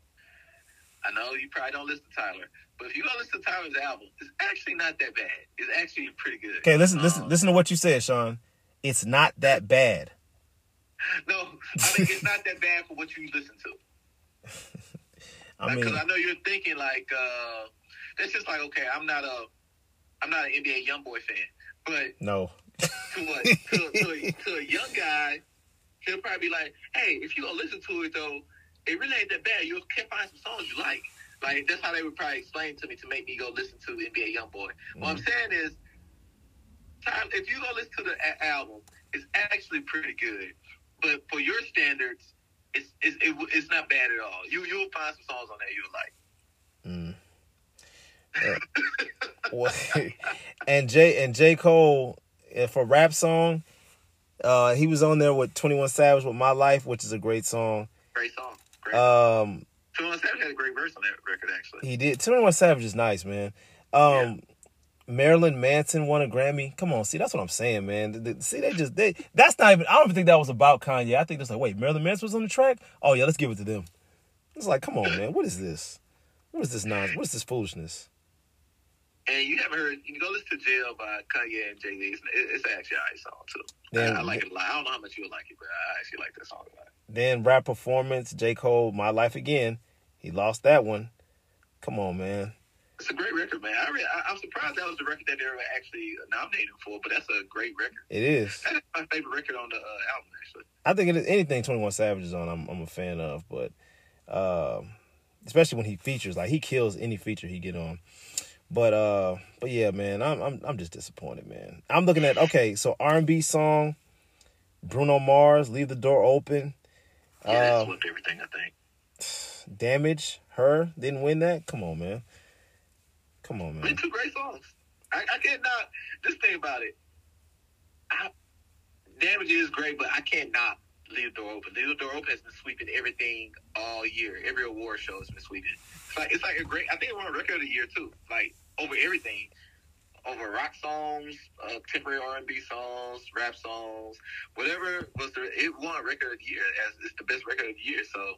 [SPEAKER 2] I know you probably don't listen to Tyler, but if you go listen to Tyler's album, it's actually not that bad. It's actually pretty good.
[SPEAKER 1] Okay, listen, listen,
[SPEAKER 2] Um,
[SPEAKER 1] listen to what you said, Sean. It's not that bad.
[SPEAKER 2] No, I think it's not that bad for what you listen to.
[SPEAKER 1] I
[SPEAKER 2] Because
[SPEAKER 1] mean,
[SPEAKER 2] I know you're thinking like uh, that's just like okay, I'm not a I'm not an NBA YoungBoy fan, but
[SPEAKER 1] no.
[SPEAKER 2] to a, to, to, a, to a young guy, he'll probably be like, hey, if you go listen to it though, it really ain't that bad. You can find some songs you like. Like that's how they would probably explain to me to make me go listen to NBA YoungBoy. What I'm saying is, if you go listen to the a- album, it's actually pretty good. But for your standards, it's it's, it, it's not bad at all. You you'll find some songs on there you'll like.
[SPEAKER 1] Mm. Well, and J and J Cole uh, for rap song, uh, he was on there with Twenty One Savage with My Life, which is a great song.
[SPEAKER 2] Great song. Great.
[SPEAKER 1] Um,
[SPEAKER 2] Twenty One Savage had a great verse on that record actually.
[SPEAKER 1] he did. Twenty One Savage is nice, man. Um, Marilyn Manson won a Grammy. Come on, see that's what I'm saying, man. See, they just they. That's not even. I don't even think that was about Kanye. I think it's like, wait, Marilyn Manson was on the track. Oh yeah, let's give it to them. It's like, come on, man. What is this? What is this nonsense? What is this foolishness?
[SPEAKER 2] And you haven't heard, you go listen to Jail by Kanye and Jay Z. It's, it's actually a nice song, too.
[SPEAKER 1] Damn.
[SPEAKER 2] I, I like it a lot. I don't know how much you'll like it, but I actually like that song a lot.
[SPEAKER 1] Then rap performance, J. Cole, My Life Again. He lost that one. Come on, man.
[SPEAKER 2] It's a great record, man. I I'm surprised that was the record that they were actually nominated for, but that's a great record.
[SPEAKER 1] It is.
[SPEAKER 2] That's my favorite record on the uh, album, actually.
[SPEAKER 1] I think it is anything Twenty One Savage is on. I'm I'm a fan of, but um, especially when he features, like he kills any feature he get on. But uh, but yeah, man, I'm I'm I'm just disappointed, man. I'm looking at okay, so R&B song, Bruno Mars, Leave the Door Open,
[SPEAKER 2] Yeah, that
[SPEAKER 1] Uh,
[SPEAKER 2] swept everything, I think.
[SPEAKER 1] Damage, H.E.R. didn't win that. Come on, man. Come on, man.
[SPEAKER 2] two great songs. I, I can't not, just think about it. I, Damage is great, but I can't not leave the door open. Leave the door open has been sweeping everything all year. Every award show has been sweeping. It's like it's like a great. I think it won record of the year too. Like over everything over rock songs, uh, temporary R and B songs, rap songs, whatever was the it won record of the year as it's the best record of the year. So,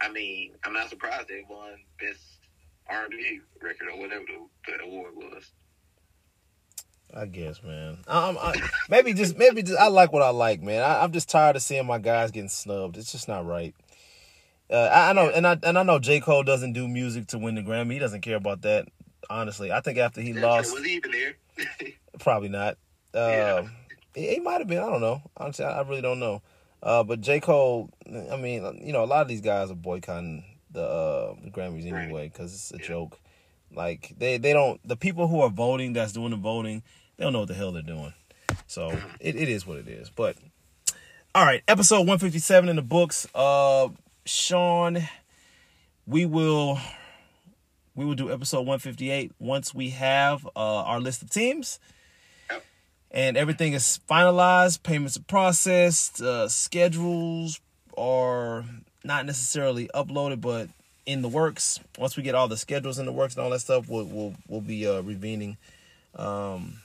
[SPEAKER 2] I mean, I'm not surprised they won best R and B record or whatever the, the award was.
[SPEAKER 1] I guess, man. Um, I, maybe just maybe just I like what I like, man. I, am just tired of seeing my guys getting snubbed. It's just not right. Uh, I, I, know, and I and I know J Cole doesn't do music to win the Grammy. He doesn't care about that. Honestly, I think after he
[SPEAKER 2] Yeah,
[SPEAKER 1] lost,
[SPEAKER 2] was he even there?
[SPEAKER 1] probably not. Uh,
[SPEAKER 2] Yeah.
[SPEAKER 1] he, he might have been. I don't know. Honestly, I, I really don't know. Uh, but J Cole, I mean, you know, a lot of these guys are boycotting the uh, the Grammys anyway because it's a
[SPEAKER 2] Yeah.
[SPEAKER 1] joke. Like they they don't the people who are voting that's doing the voting they don't know what the hell they're doing. So it, it is what it is. But all right, episode 157 in the books. Uh Sean, we will we will do episode 158 once we have uh our list of teams. And everything is finalized, payments are processed, uh schedules are not necessarily uploaded but in the works. Once we get all the schedules in the works and all that stuff, we'll we'll we'll be uh revening um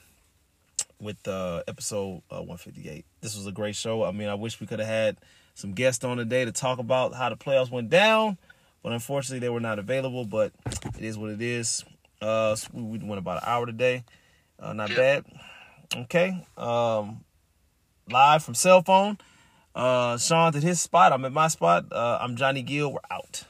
[SPEAKER 1] with uh, episode uh, 158. This was a great show. I mean, I wish we could have had some guests on today to talk about how the playoffs went down, but unfortunately they were not available. But it is what it is. Uh, so we, we went about an hour today. Uh, not bad. Okay. Um, live from cell phone. Uh, Sean's at his spot. I'm at my spot. Uh, I'm Johnny Gill. We're out.